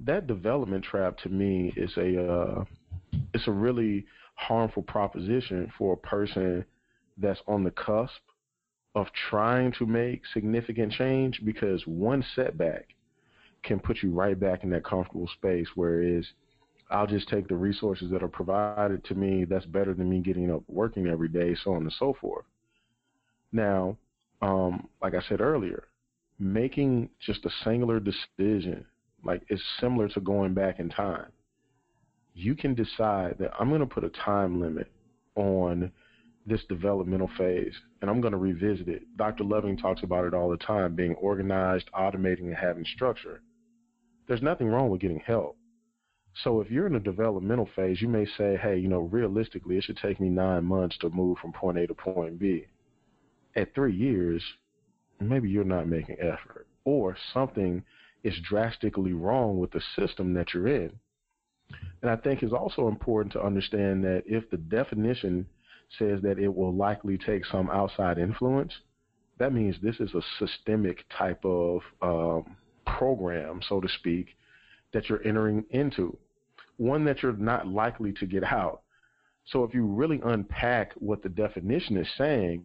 that development trap to me is a uh, it's a really harmful proposition for a person that's on the cusp of trying to make significant change because one setback can put you right back in that comfortable space where it is I'll just take the resources that are provided to me that's better than me getting up working every day, so on and so forth. Now, um, like I said earlier, making just a singular decision Like it's similar to going back in time. You can decide that I'm going to put a time limit on this developmental phase and I'm going to revisit it. Dr. Loving talks about it all the time being organized, automating, and having structure. There's nothing wrong with getting help. So if you're in a developmental phase, you may say, hey, you know, realistically, it should take me nine months to move from point A to point B. At three years, maybe you're not making effort or something is drastically wrong with the system that you're in. And I think it's also important to understand that if the definition says that it will likely take some outside influence, that means this is a systemic type of um, program, so to speak, that you're entering into, one that you're not likely to get out. So if you really unpack what the definition is saying,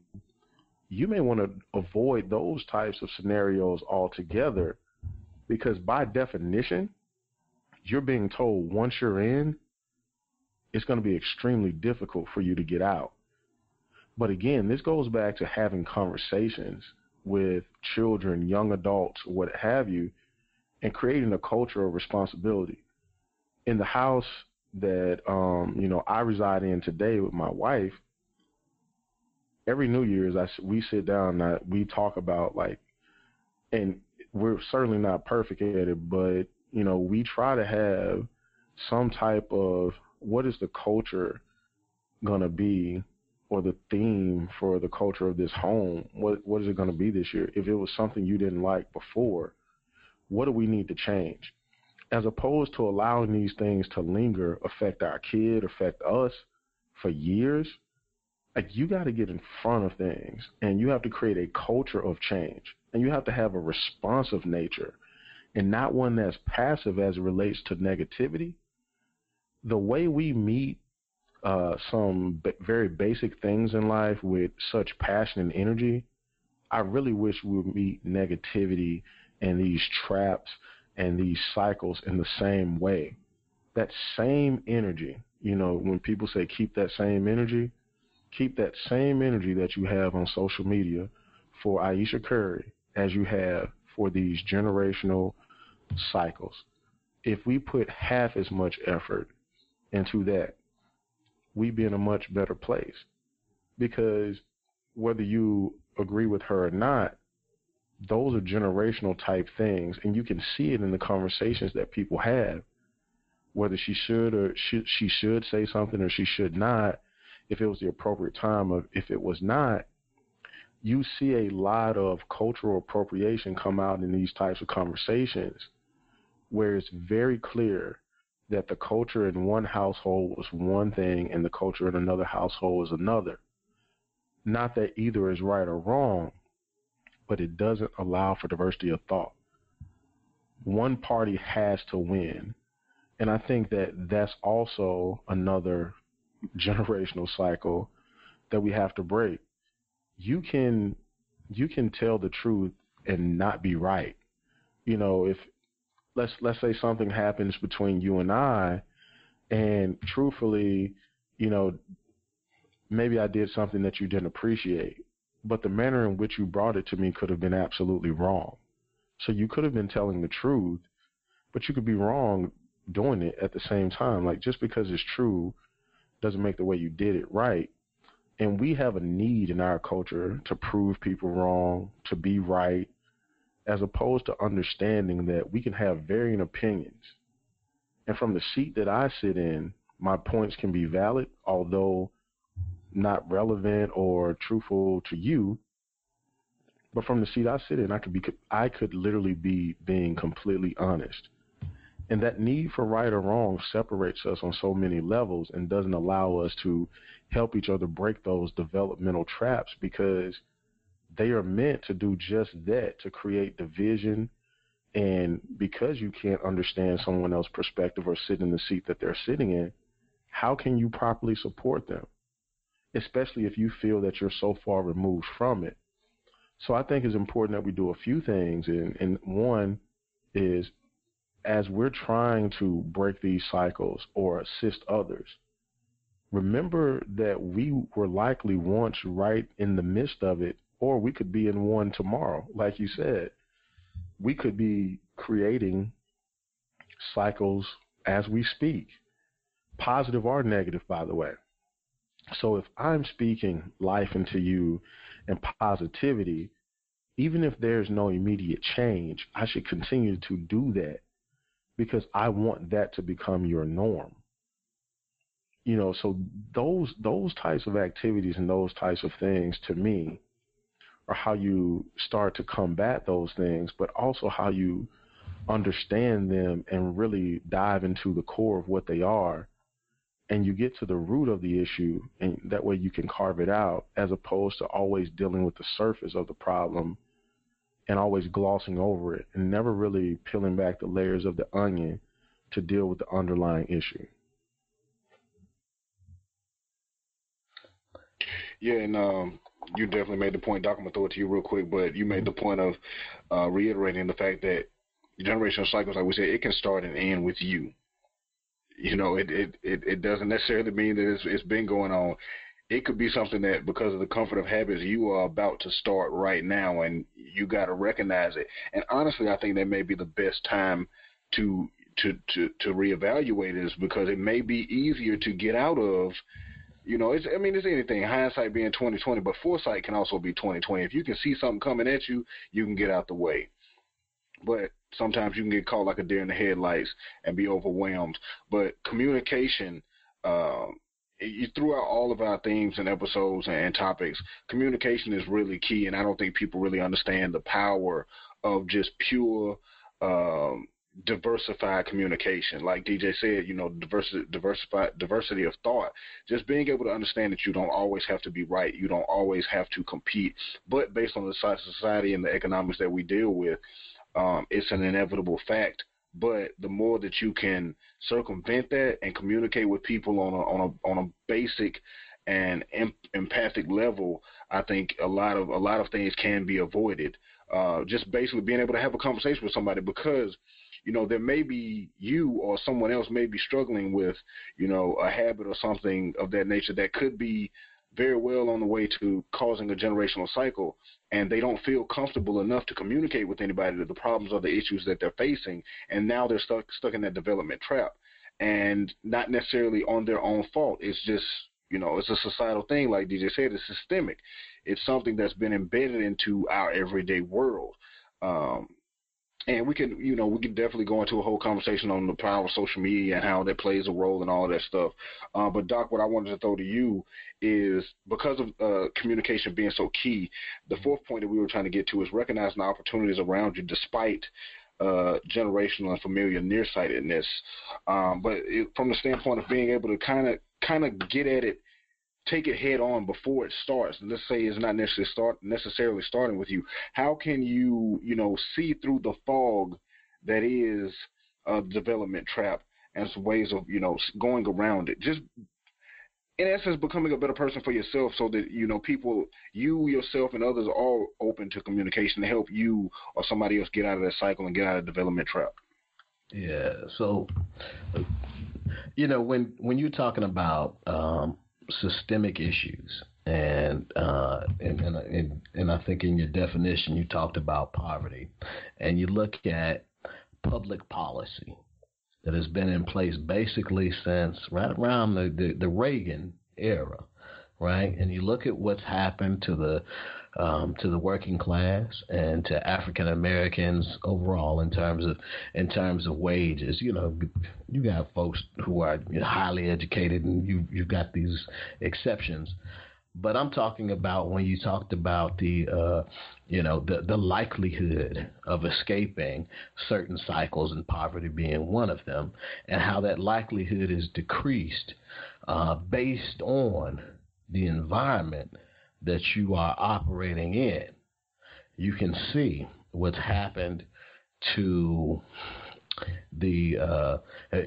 you may want to avoid those types of scenarios altogether because by definition, you're being told once you're in, it's going to be extremely difficult for you to get out. But again, this goes back to having conversations with children, young adults, what have you, and creating a culture of responsibility. In the house that um, you know I reside in today with my wife, every New Year's, I we sit down and I, we talk about like, and we're certainly not perfect at it, but you know we try to have some type of what is the culture gonna be or the theme for the culture of this home? What what is it going to be this year? If it was something you didn't like before what do we need to change? As opposed to allowing these things to linger affect our kid affect us for years like you got to get in front of things and you have to create a culture of change and you have to have a responsive nature and not one that's passive as it relates to negativity the way we meet uh, some b- very basic things in life with such passion and energy i really wish we would meet negativity and these traps and these cycles in the same way. That same energy you know when people say keep that same energy keep that same energy that you have on social media for Ayesha Curry as you have for these generational cycles. If we put half as much effort into that, we'd be in a much better place. Because whether you agree with her or not, those are generational type things, and you can see it in the conversations that people have. Whether she should or should, she should say something or she should not, if it was the appropriate time or if it was not, you see a lot of cultural appropriation come out in these types of conversations where it's very clear that the culture in one household was one thing and the culture in another household was another. Not that either is right or wrong, but it doesn't allow for diversity of thought. One party has to win. And I think that that's also another generational cycle that we have to break. You can you can tell the truth and not be right. You know, if let's let's say something happens between you and I and truthfully, you know, maybe I did something that you didn't appreciate, but the manner in which you brought it to me could have been absolutely wrong. So you could have been telling the truth, but you could be wrong doing it at the same time. Like just because it's true doesn't make the way you did it right. And we have a need in our culture to prove people wrong, to be right, as opposed to understanding that we can have varying opinions. And from the seat that I sit in, my points can be valid, although not relevant or truthful to you. But from the seat I sit in, I could be, I could literally be being completely honest. And that need for right or wrong separates us on so many levels and doesn't allow us to help each other break those developmental traps because they are meant to do just that, to create division. And because you can't understand someone else's perspective or sit in the seat that they're sitting in, how can you properly support them? Especially if you feel that you're so far removed from it. So I think it's important that we do a few things. And, and one is as we're trying to break these cycles or assist others, remember that we were likely once right in the midst of it, or we could be in one tomorrow. Like you said, we could be creating cycles as we speak, positive or negative, by the way. So if I'm speaking life into you and positivity, even if there's no immediate change, I should continue to do that because I want that to become your norm. You know, so those those types of activities and those types of things to me are how you start to combat those things, but also how you understand them and really dive into the core of what they are and you get to the root of the issue and that way you can carve it out as opposed to always dealing with the surface of the problem and always glossing over it and never really peeling back the layers of the onion to deal with the underlying issue. Yeah, and um, you definitely made the point. Doc, I'm gonna throw it to you real quick, but you made the point of uh, reiterating the fact that generational cycles, like we said, it can start and end with you. You know, it it it, it doesn't necessarily mean that it's it's been going on. It could be something that because of the comfort of habits you are about to start right now, and you got to recognize it. And honestly, I think that may be the best time to to to to reevaluate is because it may be easier to get out of you know, it's I mean it's anything. Hindsight being twenty twenty, but foresight can also be twenty twenty. If you can see something coming at you, you can get out the way. But sometimes you can get caught like a deer in the headlights and be overwhelmed. But communication, um, you throughout all of our themes and episodes and topics, communication is really key, and I don't think people really understand the power of just pure um, diversified communication. Like DJ said, you know, diversity, diversified, diversity of thought. Just being able to understand that you don't always have to be right, you don't always have to compete, but based on the size of society and the economics that we deal with, um, it's an inevitable fact. But the more that you can circumvent that and communicate with people on a on a on a basic and em- empathic level, I think a lot of a lot of things can be avoided. Uh, just basically being able to have a conversation with somebody because you know there may be you or someone else may be struggling with you know a habit or something of that nature that could be very well on the way to causing a generational cycle and they don't feel comfortable enough to communicate with anybody the problems or the issues that they're facing and now they're stuck stuck in that development trap. And not necessarily on their own fault. It's just you know it's a societal thing like dj said it's systemic. It's something that's been embedded into our everyday world. Um, and we can, you know, we can definitely go into a whole conversation on the power of social media and how that plays a role and all that stuff. Uh, but Doc, what I wanted to throw to you is because of uh, communication being so key, the fourth point that we were trying to get to is recognizing the opportunities around you despite uh, generational and familiar nearsightedness. Um, but it, from the standpoint of being able to kind of kind of get at it take it head on before it starts. Let's say it's not necessarily start necessarily starting with you. How can you, you know, see through the fog that is a development trap and some ways of, you know, going around it? Just in essence, becoming a better person for yourself, so that you know people, you yourself and others are all open to communication to help you or somebody else get out of that cycle and get out of the development trap. Yeah. So, you know, when when you're talking about um, systemic issues. And, uh, and, and and and I think in your definition you talked about poverty, and you look at public policy that has been in place basically since right around the, the, the Reagan era, right? And you look at what's happened to the um, to the working class and to African Americans overall in terms of in terms of wages. You know, you got folks who are highly educated, and you you've got these exceptions. But I'm talking about when you talked about the, uh, you know, the the likelihood of escaping certain cycles and poverty being one of them, and how that likelihood is decreased uh, based on the environment that you are operating in. You can see what's happened to the uh,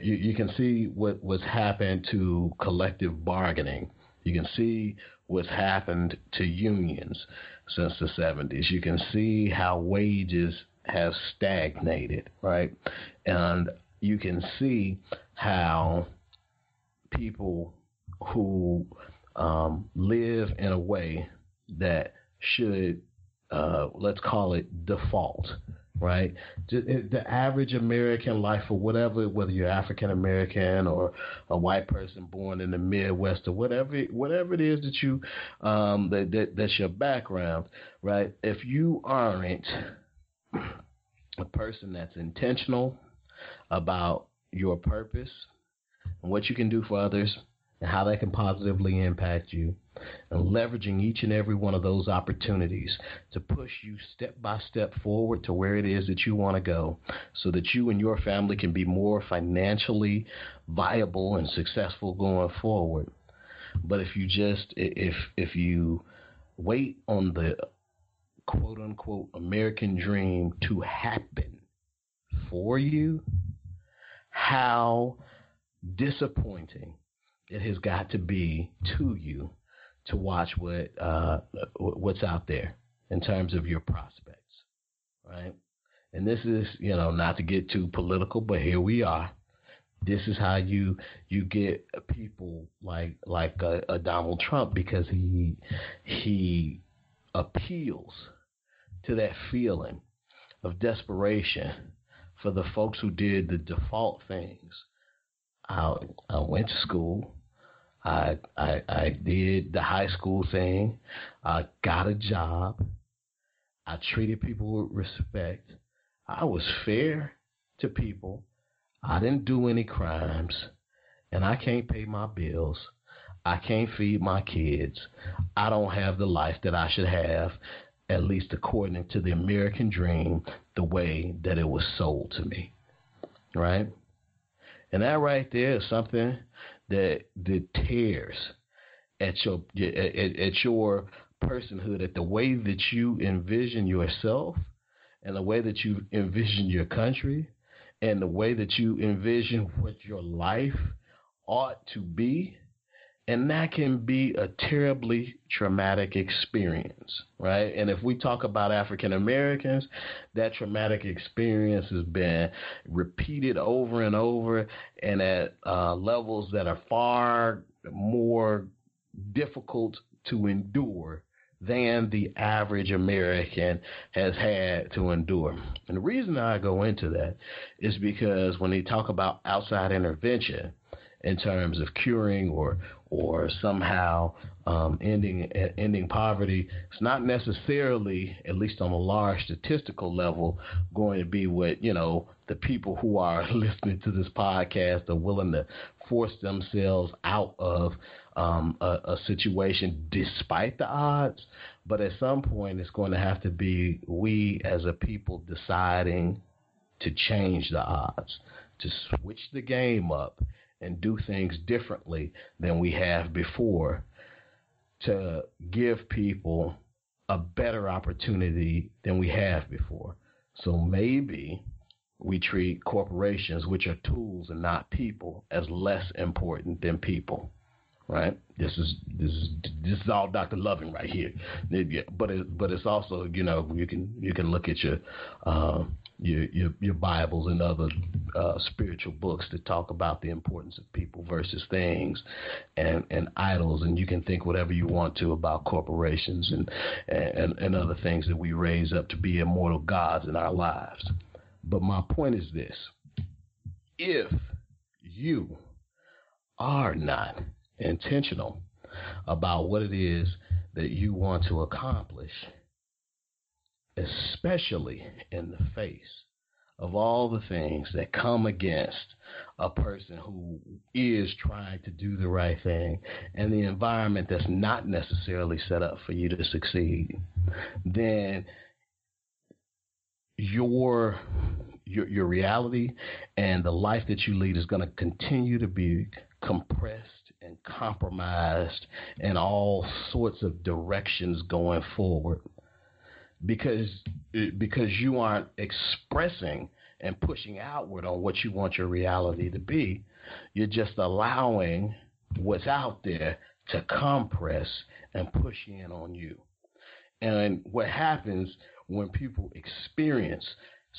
you, you, can see what what's happened to collective bargaining. You can see what's happened to unions since the 70s. You can see how wages have stagnated, right? And you can see how people who um, live in a way that should, uh, let's call it default, right? The average American life, or whatever, whether you're African American or a white person born in the Midwest or whatever, whatever it is that you um, that, that that's your background, right? If you aren't a person that's intentional about your purpose and what you can do for others and how that can positively impact you, and leveraging each and every one of those opportunities to push you step by step forward to where it is that you want to go so that you and your family can be more financially viable and successful going forward. But if you just if if you wait on the quote unquote American dream to happen for you, how disappointing it has got to be to you to watch what uh, what's out there in terms of your prospects, right? And this is, you know, not to get too political, but here we are. This is how you you get people like like a, a Donald Trump because he he appeals to that feeling of desperation for the folks who did the default things. I I went to school. I, I I did the high school thing. I got a job. I treated people with respect. I was fair to people. I didn't do any crimes, and I can't pay my bills. I can't feed my kids. I don't have the life that I should have, at least according to the American dream, the way that it was sold to me. Right? And that right there is something that that tears at your at, at your personhood, at the way that you envision yourself, and the way that you envision your country, and the way that you envision what your life ought to be. And that can be a terribly traumatic experience, right? And if we talk about African Americans, that traumatic experience has been repeated over and over and at uh, levels that are far more difficult to endure than the average American has had to endure. And the reason I go into that is because when they talk about outside intervention in terms of curing or or somehow um, ending ending poverty, it's not necessarily, at least on a large statistical level, going to be what you know the people who are listening to this podcast are willing to force themselves out of um, a, a situation despite the odds. But at some point, it's going to have to be we as a people deciding to change the odds, to switch the game up and do things differently than we have before to give people a better opportunity than we have before. So maybe we treat corporations, which are tools and not people, as less important than people. Right? This is this is this is all Dr. Loving right here. But it, but it's also you know you can you can look at your uh, your, your, your Bibles and other uh, spiritual books that talk about the importance of people versus things and, and idols. And you can think whatever you want to about corporations and, and, and other things that we raise up to be immortal gods in our lives. But my point is this if you are not intentional about what it is that you want to accomplish, especially in the face of all the things that come against a person who is trying to do the right thing and the environment that's not necessarily set up for you to succeed, then your your, your reality and the life that you lead is going to continue to be compressed and compromised in all sorts of directions going forward because uh, because you aren't expressing and pushing outward on what you want your reality to be. You're just allowing what's out there to compress and push in on you. And what happens when people experience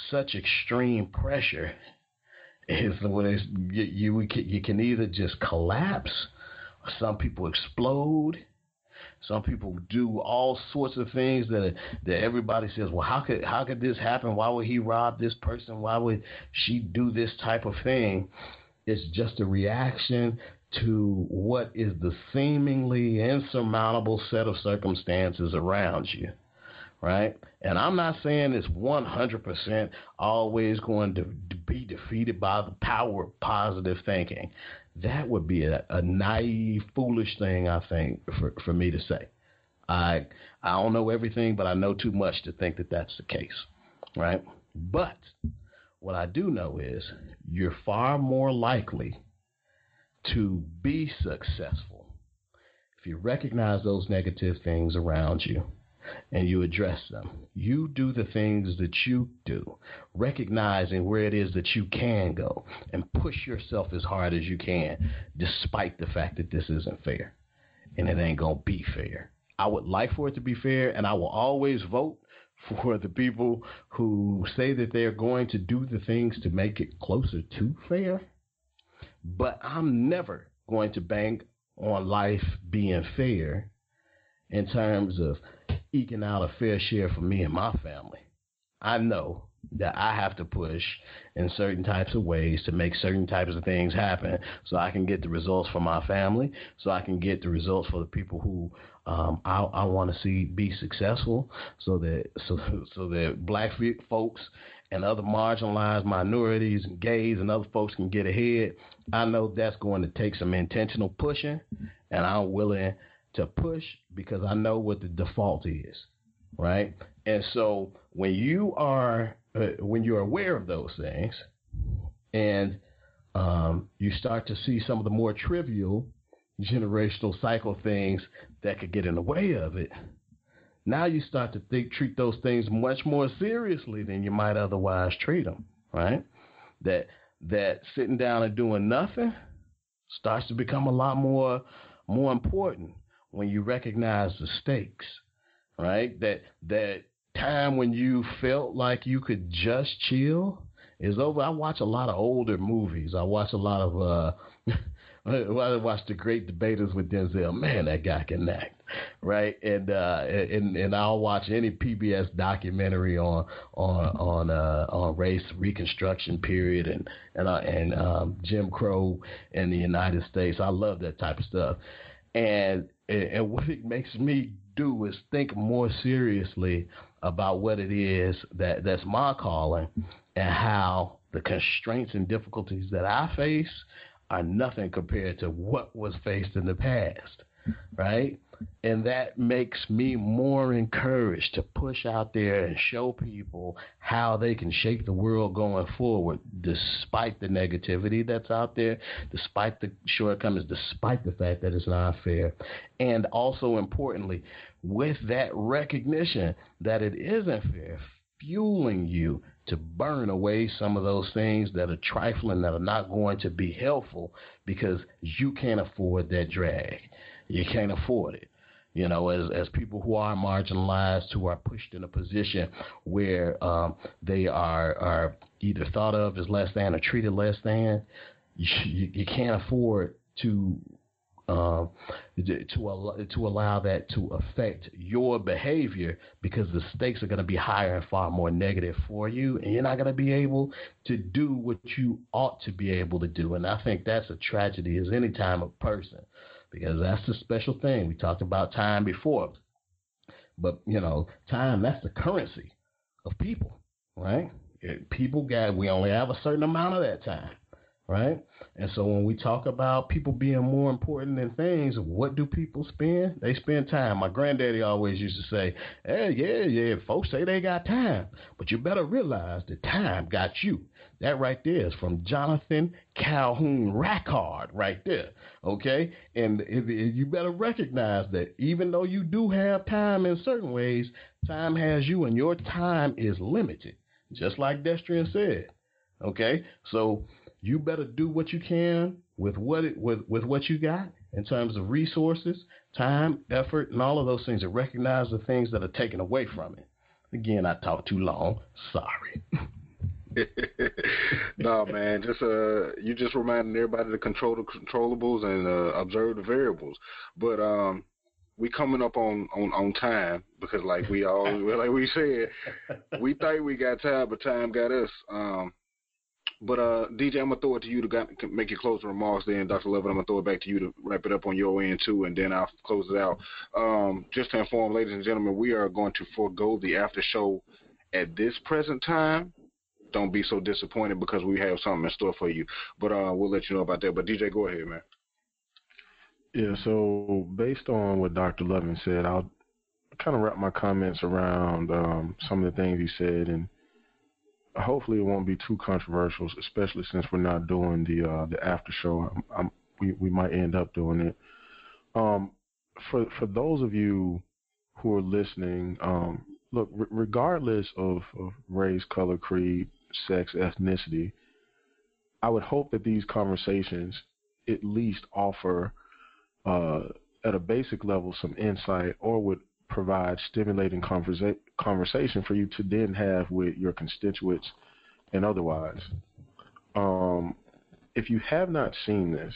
such extreme pressure is when it's, you, you, you can either just collapse, some people explode, Some people do all sorts of things that that everybody says, well, how could how could this happen? Why would he rob this person? Why would she do this type of thing? It's just a reaction to what is the seemingly insurmountable set of circumstances around you right? And I'm not saying it's 100% always going to be defeated by the power of positive thinking. That would be a, a naive, foolish thing, I think, for, for me to say. I I don't know everything, but I know too much to think that that's the case, right? But what I do know is you're far more likely to be successful if you recognize those negative things around you and you address them. You do the things that you do, recognizing where it is that you can go and push yourself as hard as you can, despite the fact that this isn't fair. And it ain't going to be fair. I would like for it to be fair, and I will always vote for the people who say that they're going to do the things to make it closer to fair. But I'm never going to bank on life being fair in terms of eking out a fair share for me and my family. I know that I have to push in certain types of ways to make certain types of things happen so I can get the results for my family, so I can get the results for the people who um, I, I want to see be successful, so that so so that black folks and other marginalized minorities and gays and other folks can get ahead. I know that's going to take some intentional pushing, and I'm willing to push because I know what the default is, right? And so when you are uh, when you're aware of those things, and um, you start to see some of the more trivial generational cycle things that could get in the way of it. Now you start to think, treat those things much more seriously than you might otherwise treat them, right? That that sitting down and doing nothing starts to become a lot more more important when you recognize the stakes, right? That that time when you felt like you could just chill is over. I watch a lot of older movies. I watch a lot of uh I watch the great debaters with Denzel. Man, that guy can act, right? And uh, and and I'll watch any PBS documentary on on on uh, on race reconstruction period and and uh, and um, Jim Crow in the United States. I love that type of stuff. And and what it makes me do is think more seriously about what it is that that's my calling and how the constraints and difficulties that I face are nothing compared to what was faced in the past, right? And that makes me more encouraged to push out there and show people how they can shape the world going forward, despite the negativity that's out there, despite the shortcomings, despite the fact that it's not fair. And also importantly, with that recognition that it isn't fair, fueling you to burn away some of those things that are trifling, that are not going to be helpful because you can't afford that drag. You can't afford it. You know, as as people who are marginalized, who are pushed in a position where um, they are are either thought of as less than or treated less than, you, you can't afford to uh, to to allow that to affect your behavior because the stakes are going to be higher and far more negative for you, and you're not going to be able to do what you ought to be able to do. And I think that's a tragedy as any time a person because that's the special thing. We talked about time before. But, you know, time, that's the currency of people, right? People got, we only have a certain amount of that time, right? And so when we talk about people being more important than things, what do people spend? They spend time. My granddaddy always used to say, hey, yeah, yeah, folks say they got time, but you better realize that time got you. That right there is from Jonathan Calhoun Rackard, right there. Okay? And if, if you better recognize that even though you do have time in certain ways, time has you and your time is limited, just like Destrian said. Okay? So you better do what you can with what it, with, with what you got in terms of resources, time, effort, and all of those things, and recognize the things that are taken away from it. Again, I talked too long. Sorry. no, man. Just uh, you just reminding everybody to control the controllables and uh, observe the variables. But um, we coming up on on on time because like we all like we said, we think we got time, but time got us. Um, but uh, DJ, I'm gonna throw it to you to make your closing remarks. Then, Dr. Loving, I'm gonna throw it back to you to wrap it up on your end too, and then I'll close it out. Um, just to inform, ladies and gentlemen, we are going to forego the after show at this present time. Don't be so disappointed because we have something in store for you. But uh, we'll let you know about that. But DJ, go ahead, man. Yeah, so based on what Dr. Loving said, I'll kind of wrap my comments around um, some of the things he said, and hopefully it won't be too controversial, especially since we're not doing the uh, the after show. I'm, I'm, we we might end up doing it. Um, for for those of you who are listening, um, look, r- regardless of, of race, color, creed, sex, ethnicity, I would hope that these conversations at least offer uh, at a basic level some insight or would provide stimulating conversa- conversation for you to then have with your constituents and otherwise. Um, if you have not seen this,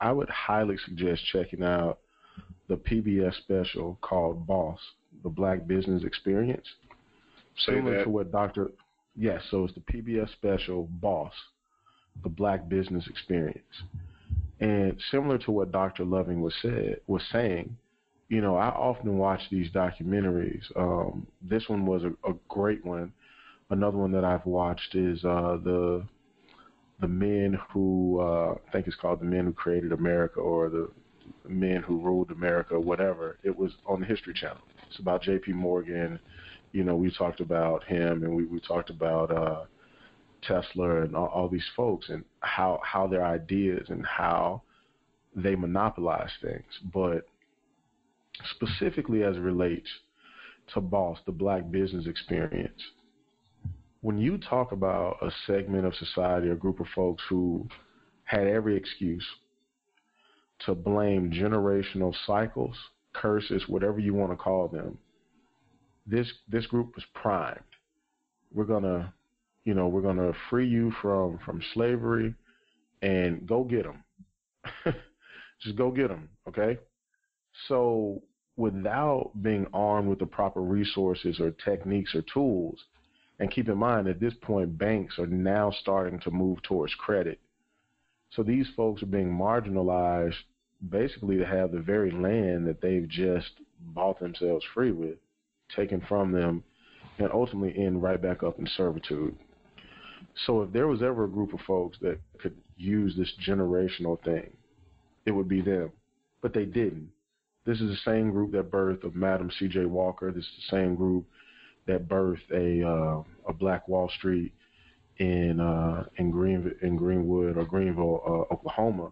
I would highly suggest checking out the PBS special called Boss, the Black Business Experience. Say Similar that. to what Dr. Yes, so it's the PBS special Boss, the Black Business Experience. And similar to what Dr. Loving was said was saying, you know, I often watch these documentaries. Um, this one was a, a great one. Another one that I've watched is uh, the the men who uh, I think it's called the men who created America or the men who ruled America, whatever. It was on the History Channel. It's about J.P. Morgan. You know, we talked about him, and we we talked about uh, Tesla and all, all these folks, and how how their ideas and how they monopolize things. But specifically as it relates to Boss, the black business experience, when you talk about a segment of society, a group of folks who had every excuse to blame generational cycles, curses, whatever you want to call them, this this group was primed. We're gonna, you know, we're gonna free you from from slavery, and go get them. Just go get them, okay? So without being armed with the proper resources or techniques or tools, and keep in mind at this point banks are now starting to move towards credit. So these folks are being marginalized basically to have the very land that they've just bought themselves free with taken from them and ultimately end right back up in servitude. So if there was ever a group of folks that could use this generational thing, it would be them. But they didn't. This is the same group that birthed Madam C.J. Walker. This is the same group that birthed a uh, a Black Wall Street in uh, in Green in Greenwood or Greenville, uh, Oklahoma.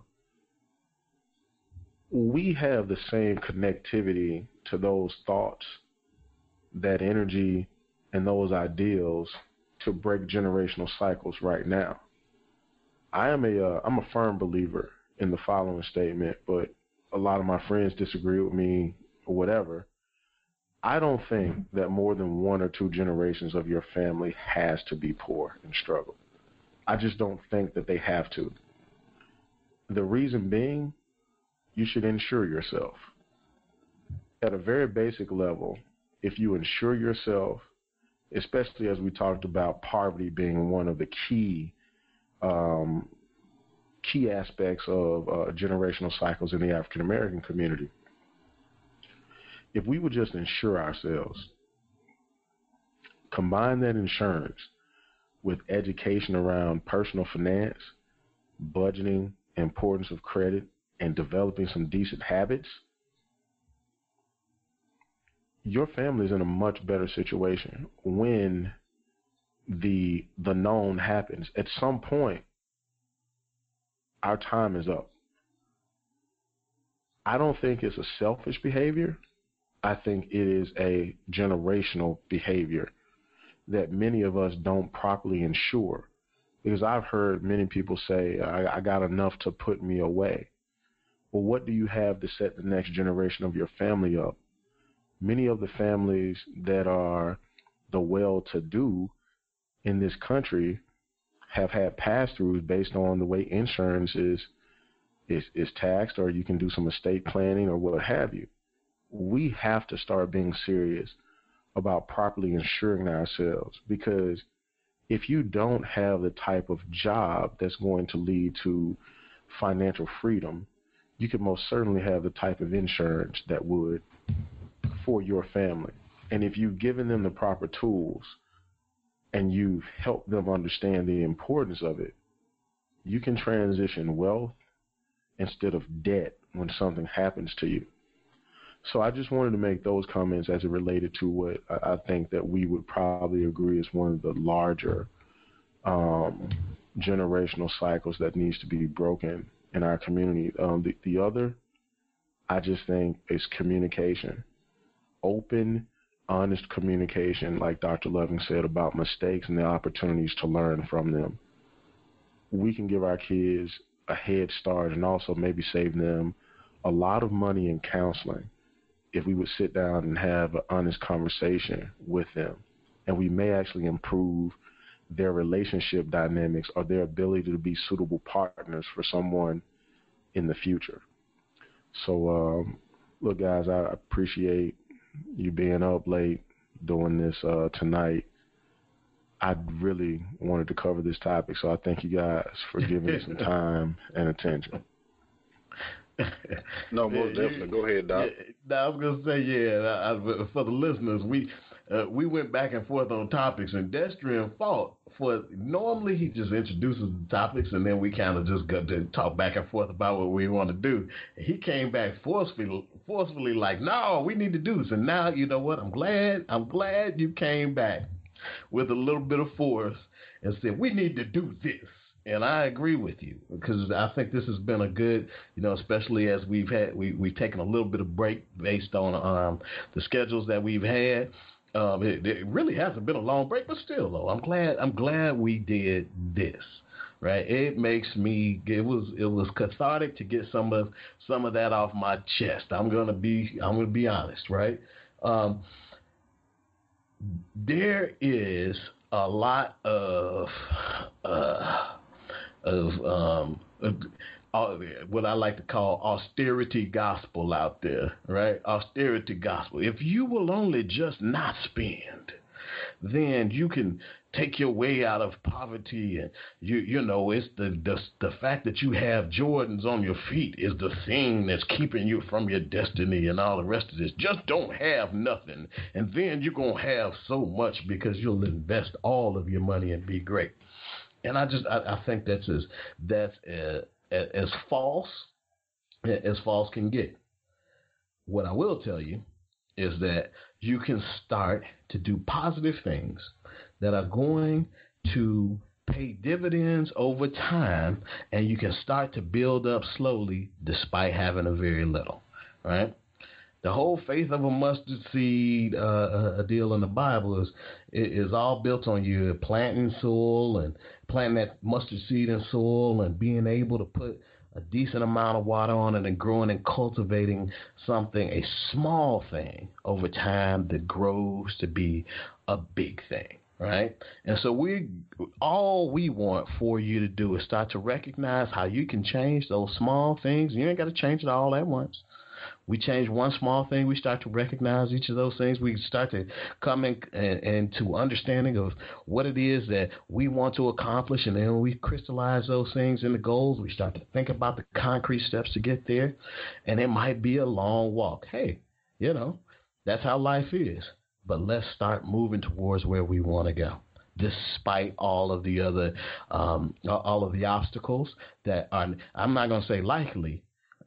We have the same connectivity to those thoughts, that energy, and those ideals to break generational cycles right now. I am a uh, I'm a firm believer in the following statement, but a lot of my friends disagree with me or whatever. I don't think that more than one or two generations of your family has to be poor and struggle. I just don't think that they have to. The reason being, you should insure yourself. At a very basic level, if you insure yourself, especially as we talked about poverty being one of the key um, key aspects of uh, generational cycles in the African American community. If we would just insure ourselves, combine that insurance with education around personal finance, budgeting, importance of credit, and developing some decent habits, your family is in a much better situation when the the known happens. At some point, our time is up. I don't think it's a selfish behavior. I think it is a generational behavior that many of us don't properly ensure. Because I've heard many people say, I, I got enough to put me away. Well, what do you have to set the next generation of your family up? Many of the families that are the well to do in this country have had pass throughs based on the way insurance is, is is taxed or you can do some estate planning or what have you. we have to start being serious about properly insuring ourselves because if you don't have the type of job that's going to lead to financial freedom, you could most certainly have the type of insurance that would for your family. And if you've given them the proper tools and you've helped them understand the importance of it, you can transition wealth instead of debt when something happens to you. So I just wanted to make those comments as it related to what I think that we would probably agree is one of the larger um, generational cycles that needs to be broken in our community. Um, the, the other, I just think, is communication. Open, honest communication, like Dr. Loving said, about mistakes and the opportunities to learn from them. We can give our kids a head start and also maybe save them a lot of money in counseling if we would sit down and have an honest conversation with them. And we may actually improve their relationship dynamics or their ability to be suitable partners for someone in the future. So, um, look, guys, I appreciate you being up late doing this uh, tonight. I really wanted to cover this topic, so I thank you guys for giving me some time and attention. no, most definitely. Go ahead, Doc. Yeah, I was gonna say, yeah. I, for the listeners, we uh, we went back and forth on topics, and Destrian fought for. Normally, he just introduces the topics, and then we kind of just got to talk back and forth about what we want to do. He came back forcefully, forcefully, like, "No, we need to do this." And now, you know what? I'm glad. I'm glad you came back with a little bit of force and said, "We need to do this." And I agree with you because I think this has been a good, you know, especially as we've had we we've taken a little bit of break based on um, the schedules that we've had. Um, it, it, really hasn't been a long break, but still, though, I'm glad. I'm glad we did this. Right? It makes me. It was. It was cathartic to get some of some of that off my chest. I'm gonna be. I'm gonna be honest. Right? Um, there is a lot of uh, of um, uh, what I like to call austerity gospel out there, right? Austerity gospel. If you will only just not spend, then you can take your way out of poverty and you you know it's the the the fact that you have Jordans on your feet is the thing that's keeping you from your destiny and all the rest of this. Just don't have nothing and then you're going to have so much because you'll invest all of your money and be great. And I just I, I think that's as that's uh, as false as false can get. What I will tell you is that you can start to do positive things that are going to pay dividends over time and you can start to build up slowly despite having a very little, right? The whole faith of a mustard seed uh, a deal in the Bible is is all built on you planting soil and planting that mustard seed in soil and being able to put a decent amount of water on it and growing and cultivating something, a small thing over time that grows to be a big thing. Right? And so we all we want for you to do is start to recognize how you can change those small things. You ain't got to change it all at once we change one small thing, we start to recognize each of those things. We start to come in, in, into understanding of what it is that we want to accomplish, and then we crystallize those things into goals. We start to think about the concrete steps to get there, and it might be a long walk. Hey, you know, that's how life is. But let's start moving towards where we want to go despite all of the other um, all of the obstacles that are I'm not going to say likely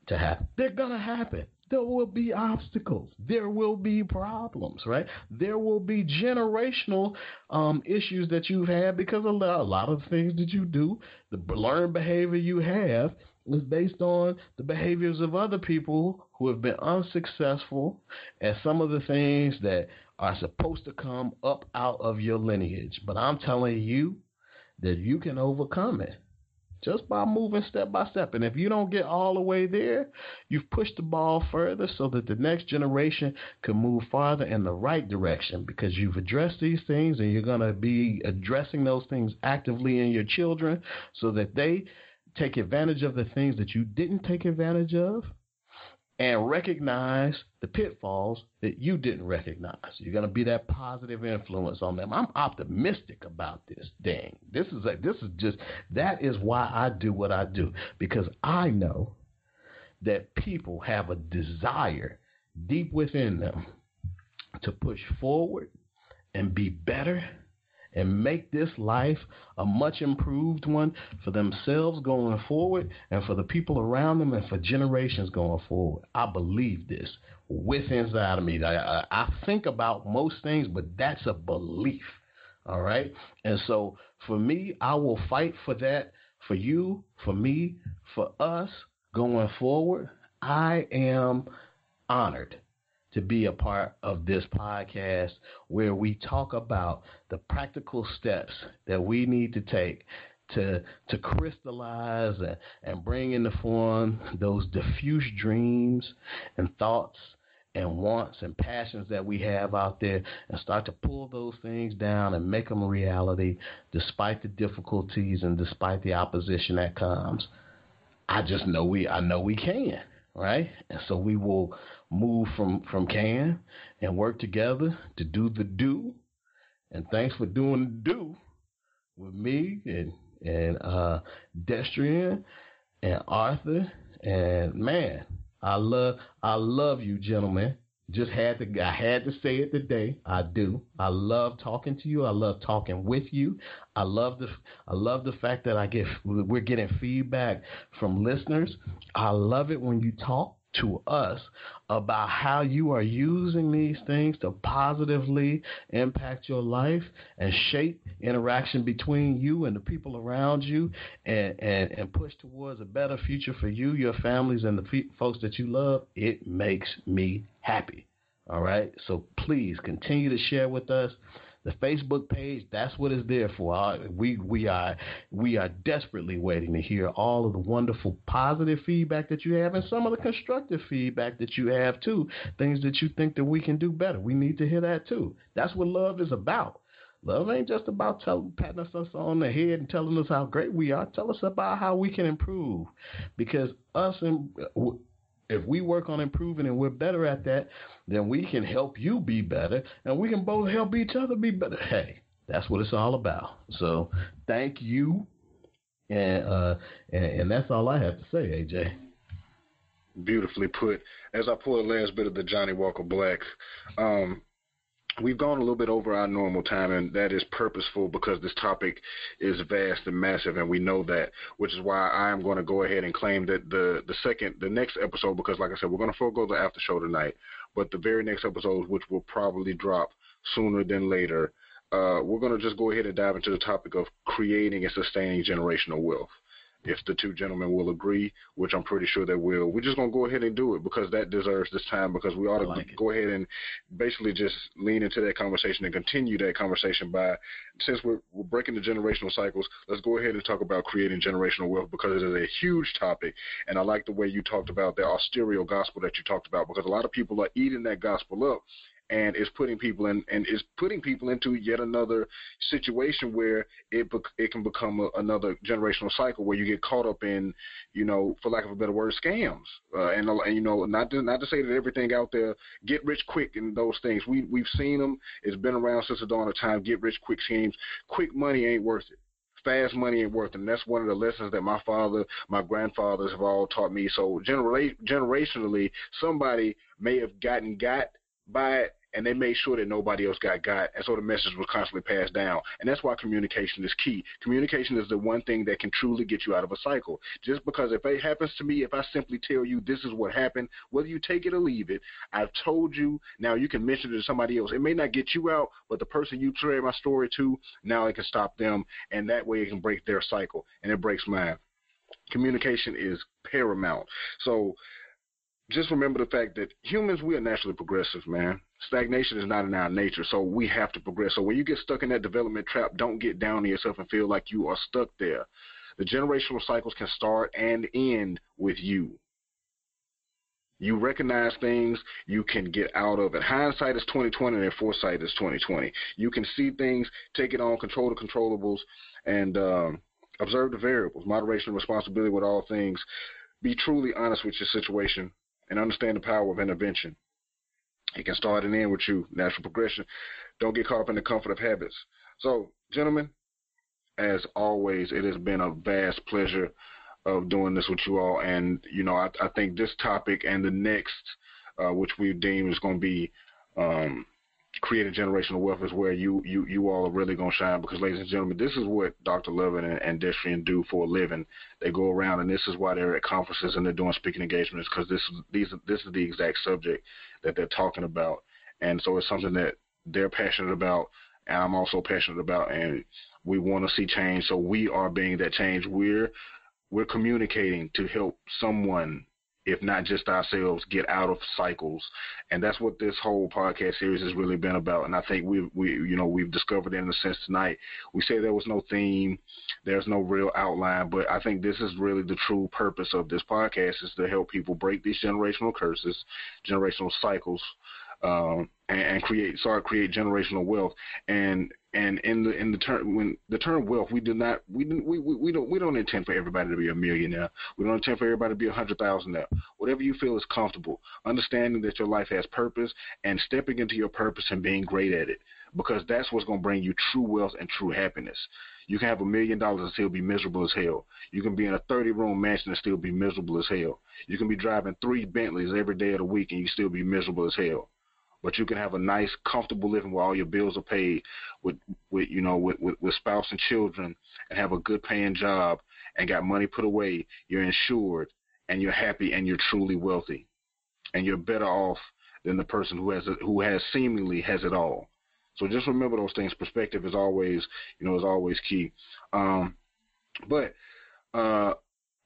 to happen. They're going to happen there will be obstacles. There will be problems, right? There will be generational um, issues that you've had because a lot, a lot of things that you do, the learned behavior you have, is based on the behaviors of other people who have been unsuccessful at some of the things that are supposed to come up out of your lineage. But I'm telling you that you can overcome it just by moving step by step. And if you don't get all the way there, you've pushed the ball further so that the next generation can move farther in the right direction because you've addressed these things and you're going to be addressing those things actively in your children so that they take advantage of the things that you didn't take advantage of. and recognize the pitfalls that you didn't recognize. You're going to be that positive influence on them. I'm optimistic about this thing. This is a, this is just that is why I do what I do because I know that people have a desire deep within them to push forward and be better and make this life a much improved one for themselves going forward and for the people around them and for generations going forward. I believe this with inside of me. I, I, think about most things, but that's a belief. All right. And so for me, I will fight for that for you, for me, for us going forward. I am honored to be a part of this podcast where we talk about the practical steps that we need to take to to crystallize and, and bring into form those diffuse dreams and thoughts and wants and passions that we have out there and start to pull those things down and make them a reality despite the difficulties and despite the opposition that comes. I just know we I know we can, right? And so we will move from from can and work together to do the do. And thanks for doing the do with me and and uh, Destrian and Arthur and man, I love I love you, gentlemen. Just had to I had to say it today. I do. I love talking to you. I love talking with you. I love the I love the fact that I get we're getting feedback from listeners. I love it when you talk to us about how you are using these things to positively impact your life and shape interaction between you and the people around you and, and, and push towards a better future for you, your families, and the folks that you love, it makes me happy. All right. So please continue to share with us the Facebook page, that's what it's there for. Uh, we we are we are desperately waiting to hear all of the wonderful positive feedback that you have and some of the constructive feedback that you have too. Things that you think that we can do better. We need to hear that too. That's what love is about. Love ain't just about telling, patting us on the head and telling us how great we are. Tell us about how we can improve, because us and uh, if we work on improving and we're better at that, then we can help you be better and we can both help each other be better. Hey, that's what it's all about. So thank you. And uh and, and that's all I have to say, AJ. Beautifully put. As I pull the last bit of the Johnnie Walker Black, um, We've gone a little bit over our normal time, and that is purposeful because this topic is vast and massive, and we know that, which is why I am going to go ahead and claim that the the second, the next episode, because like I said, we're going to forego the after show tonight, but the very next episode, which will probably drop sooner than later, uh, we're going to just go ahead and dive into the topic of creating and sustaining generational wealth if the two gentlemen will agree, which I'm pretty sure they will. We're just gonna go ahead and do it because that deserves this time because we ought to like go ahead and basically just lean into that conversation and continue that conversation by since we're, we're breaking the generational cycles, let's go ahead and talk about creating generational wealth because it is a huge topic. And I like the way you talked about the austerity gospel that you talked about because a lot of people are eating that gospel up and is putting people in and is putting people into yet another situation where it it can become a, another generational cycle where you get caught up in you know for lack of a better word scams. Uh, and, and you know not to not to say that everything out there get rich quick and those things. We we've seen them it's been around since the dawn of time. Get rich quick schemes. Quick money ain't worth it. Fast money ain't worth it. And that's one of the lessons that my father, my grandfathers have all taught me. So genera- generationally, somebody may have gotten got by it and they made sure that nobody else got got, and so the message was constantly passed down. And that's why communication is key. Communication is the one thing that can truly get you out of a cycle. Just because if it happens to me, if I simply tell you this is what happened, whether you take it or leave it, I've told you. Now you can mention it to somebody else. It may not get you out, but the person you share my story to, now it can stop them, and that way it can break their cycle, and it breaks mine. Communication is paramount. So just remember the fact that humans, we are naturally progressive, man. Stagnation is not in our nature, so we have to progress. So when you get stuck in that development trap, don't get down on yourself and feel like you are stuck there. The generational cycles can start and end with you. You recognize things you can get out of it. Hindsight is 2020 and foresight is 2020. You can see things, take it on, control the controllables, and um, observe the variables. Moderation and responsibility with all things. Be truly honest with your situation and understand the power of intervention. It can start and end with you, natural progression. Don't get caught up in the comfort of habits. So, gentlemen, as always, it has been a vast pleasure of doing this with you all. And, you know, I, I think this topic and the next, uh, which we deem is going to be um, creating generational wealth is where you you you all are really gonna shine. Because ladies and gentlemen this is what Dr. Loving and, and Destrian do for a living. They go around and this is why they're at conferences and they're doing speaking engagements because this these this is the exact subject that they're talking about. And so it's something that they're passionate about and I'm also passionate about and we want to see change. So we are being that change. We're we're communicating to help someone if not just ourselves, get out of cycles. And that's what this whole podcast series has really been about. And I think we we you know we've discovered in a sense tonight. We say there was no theme, there's no real outline, but I think this is really the true purpose of this podcast is to help people break these generational curses, generational cycles, um, and, and create start create generational wealth. And and in the in the term when the term wealth, we do not we we we don't we don't intend for everybody to be a millionaire. We don't intend for everybody to be a hundred thousandaire. Whatever you feel is comfortable, understanding that your life has purpose and stepping into your purpose and being great at it, because that's what's going to bring you true wealth and true happiness. You can have a million dollars and still be miserable as hell. You can be in a 30 room mansion and still be miserable as hell. You can be driving three Bentleys every day of the week and you still be miserable as hell but you can have a nice, comfortable living where all your bills are paid with, with you know, with, with, with spouse and children, and have a good paying job and got money put away. You're insured and you're happy and you're truly wealthy, and you're better off than the person who has it, who has seemingly has it all. So just remember those things. Perspective is always, you know, is always key. Um, but uh,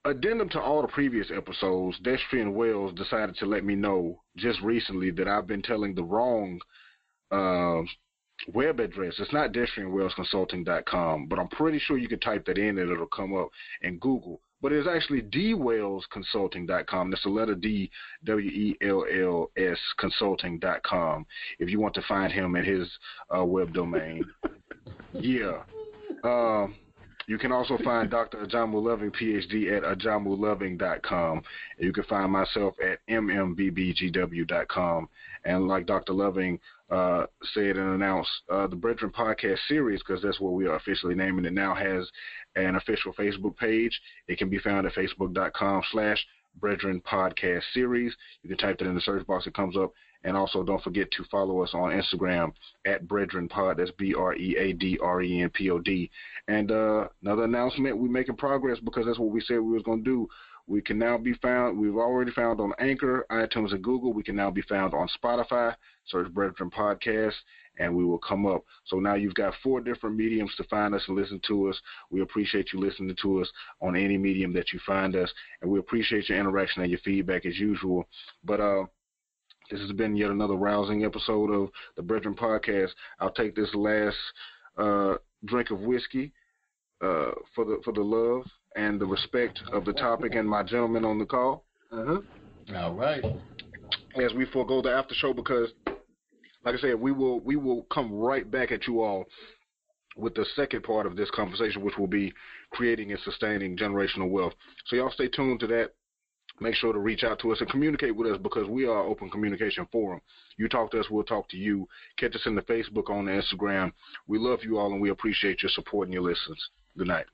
Addendum to all the previous episodes, Destrian Wells decided to let me know just recently that I've been telling the wrong uh, web address. It's not DestrianWellsConsulting.com, but I'm pretty sure you can type that in and it'll come up in Google. But it's actually DWellsConsulting.com. That's the letter D, W E L L S Consulting.com. If you want to find him at his uh, web domain. yeah. Um, you can also find Dr. Ajamu Loving, PhD, at ajamuloving.com. You can find myself at mmbbgw.com. And like Dr. Loving uh, said and announced, uh, the Breadren Podcast Series, because that's what we are officially naming it now, has an official Facebook page. It can be found at facebook.com slash Breadren Podcast Series. You can type that in the search box. It comes up. And also, don't forget to follow us on Instagram at Breadren Pod. That's B R E A D R E N P O D. And uh, another announcement: we're making progress because that's what we said we was going to do. We can now be found. We've already found on Anchor, iTunes, and Google. We can now be found on Spotify. Search Breadren Podcast, and we will come up. So now you've got four different mediums to find us and listen to us. We appreciate you listening to us on any medium that you find us, and we appreciate your interaction and your feedback as usual. But uh this has been yet another rousing episode of the Breadren Podcast. I'll take this last uh, drink of whiskey uh, for the for the love and the respect of the topic and my gentlemen on the call. Uh-huh. All right. As we forego the after show, because, like I said, we will we will come right back at you all with the second part of this conversation, which will be creating and sustaining generational wealth. So y'all stay tuned to that make sure to reach out to us and communicate with us because we are open communication forum. You talk to us, we'll talk to you. Catch us in the Facebook, on the Instagram. We love you all and we appreciate your support and your listens. Good night.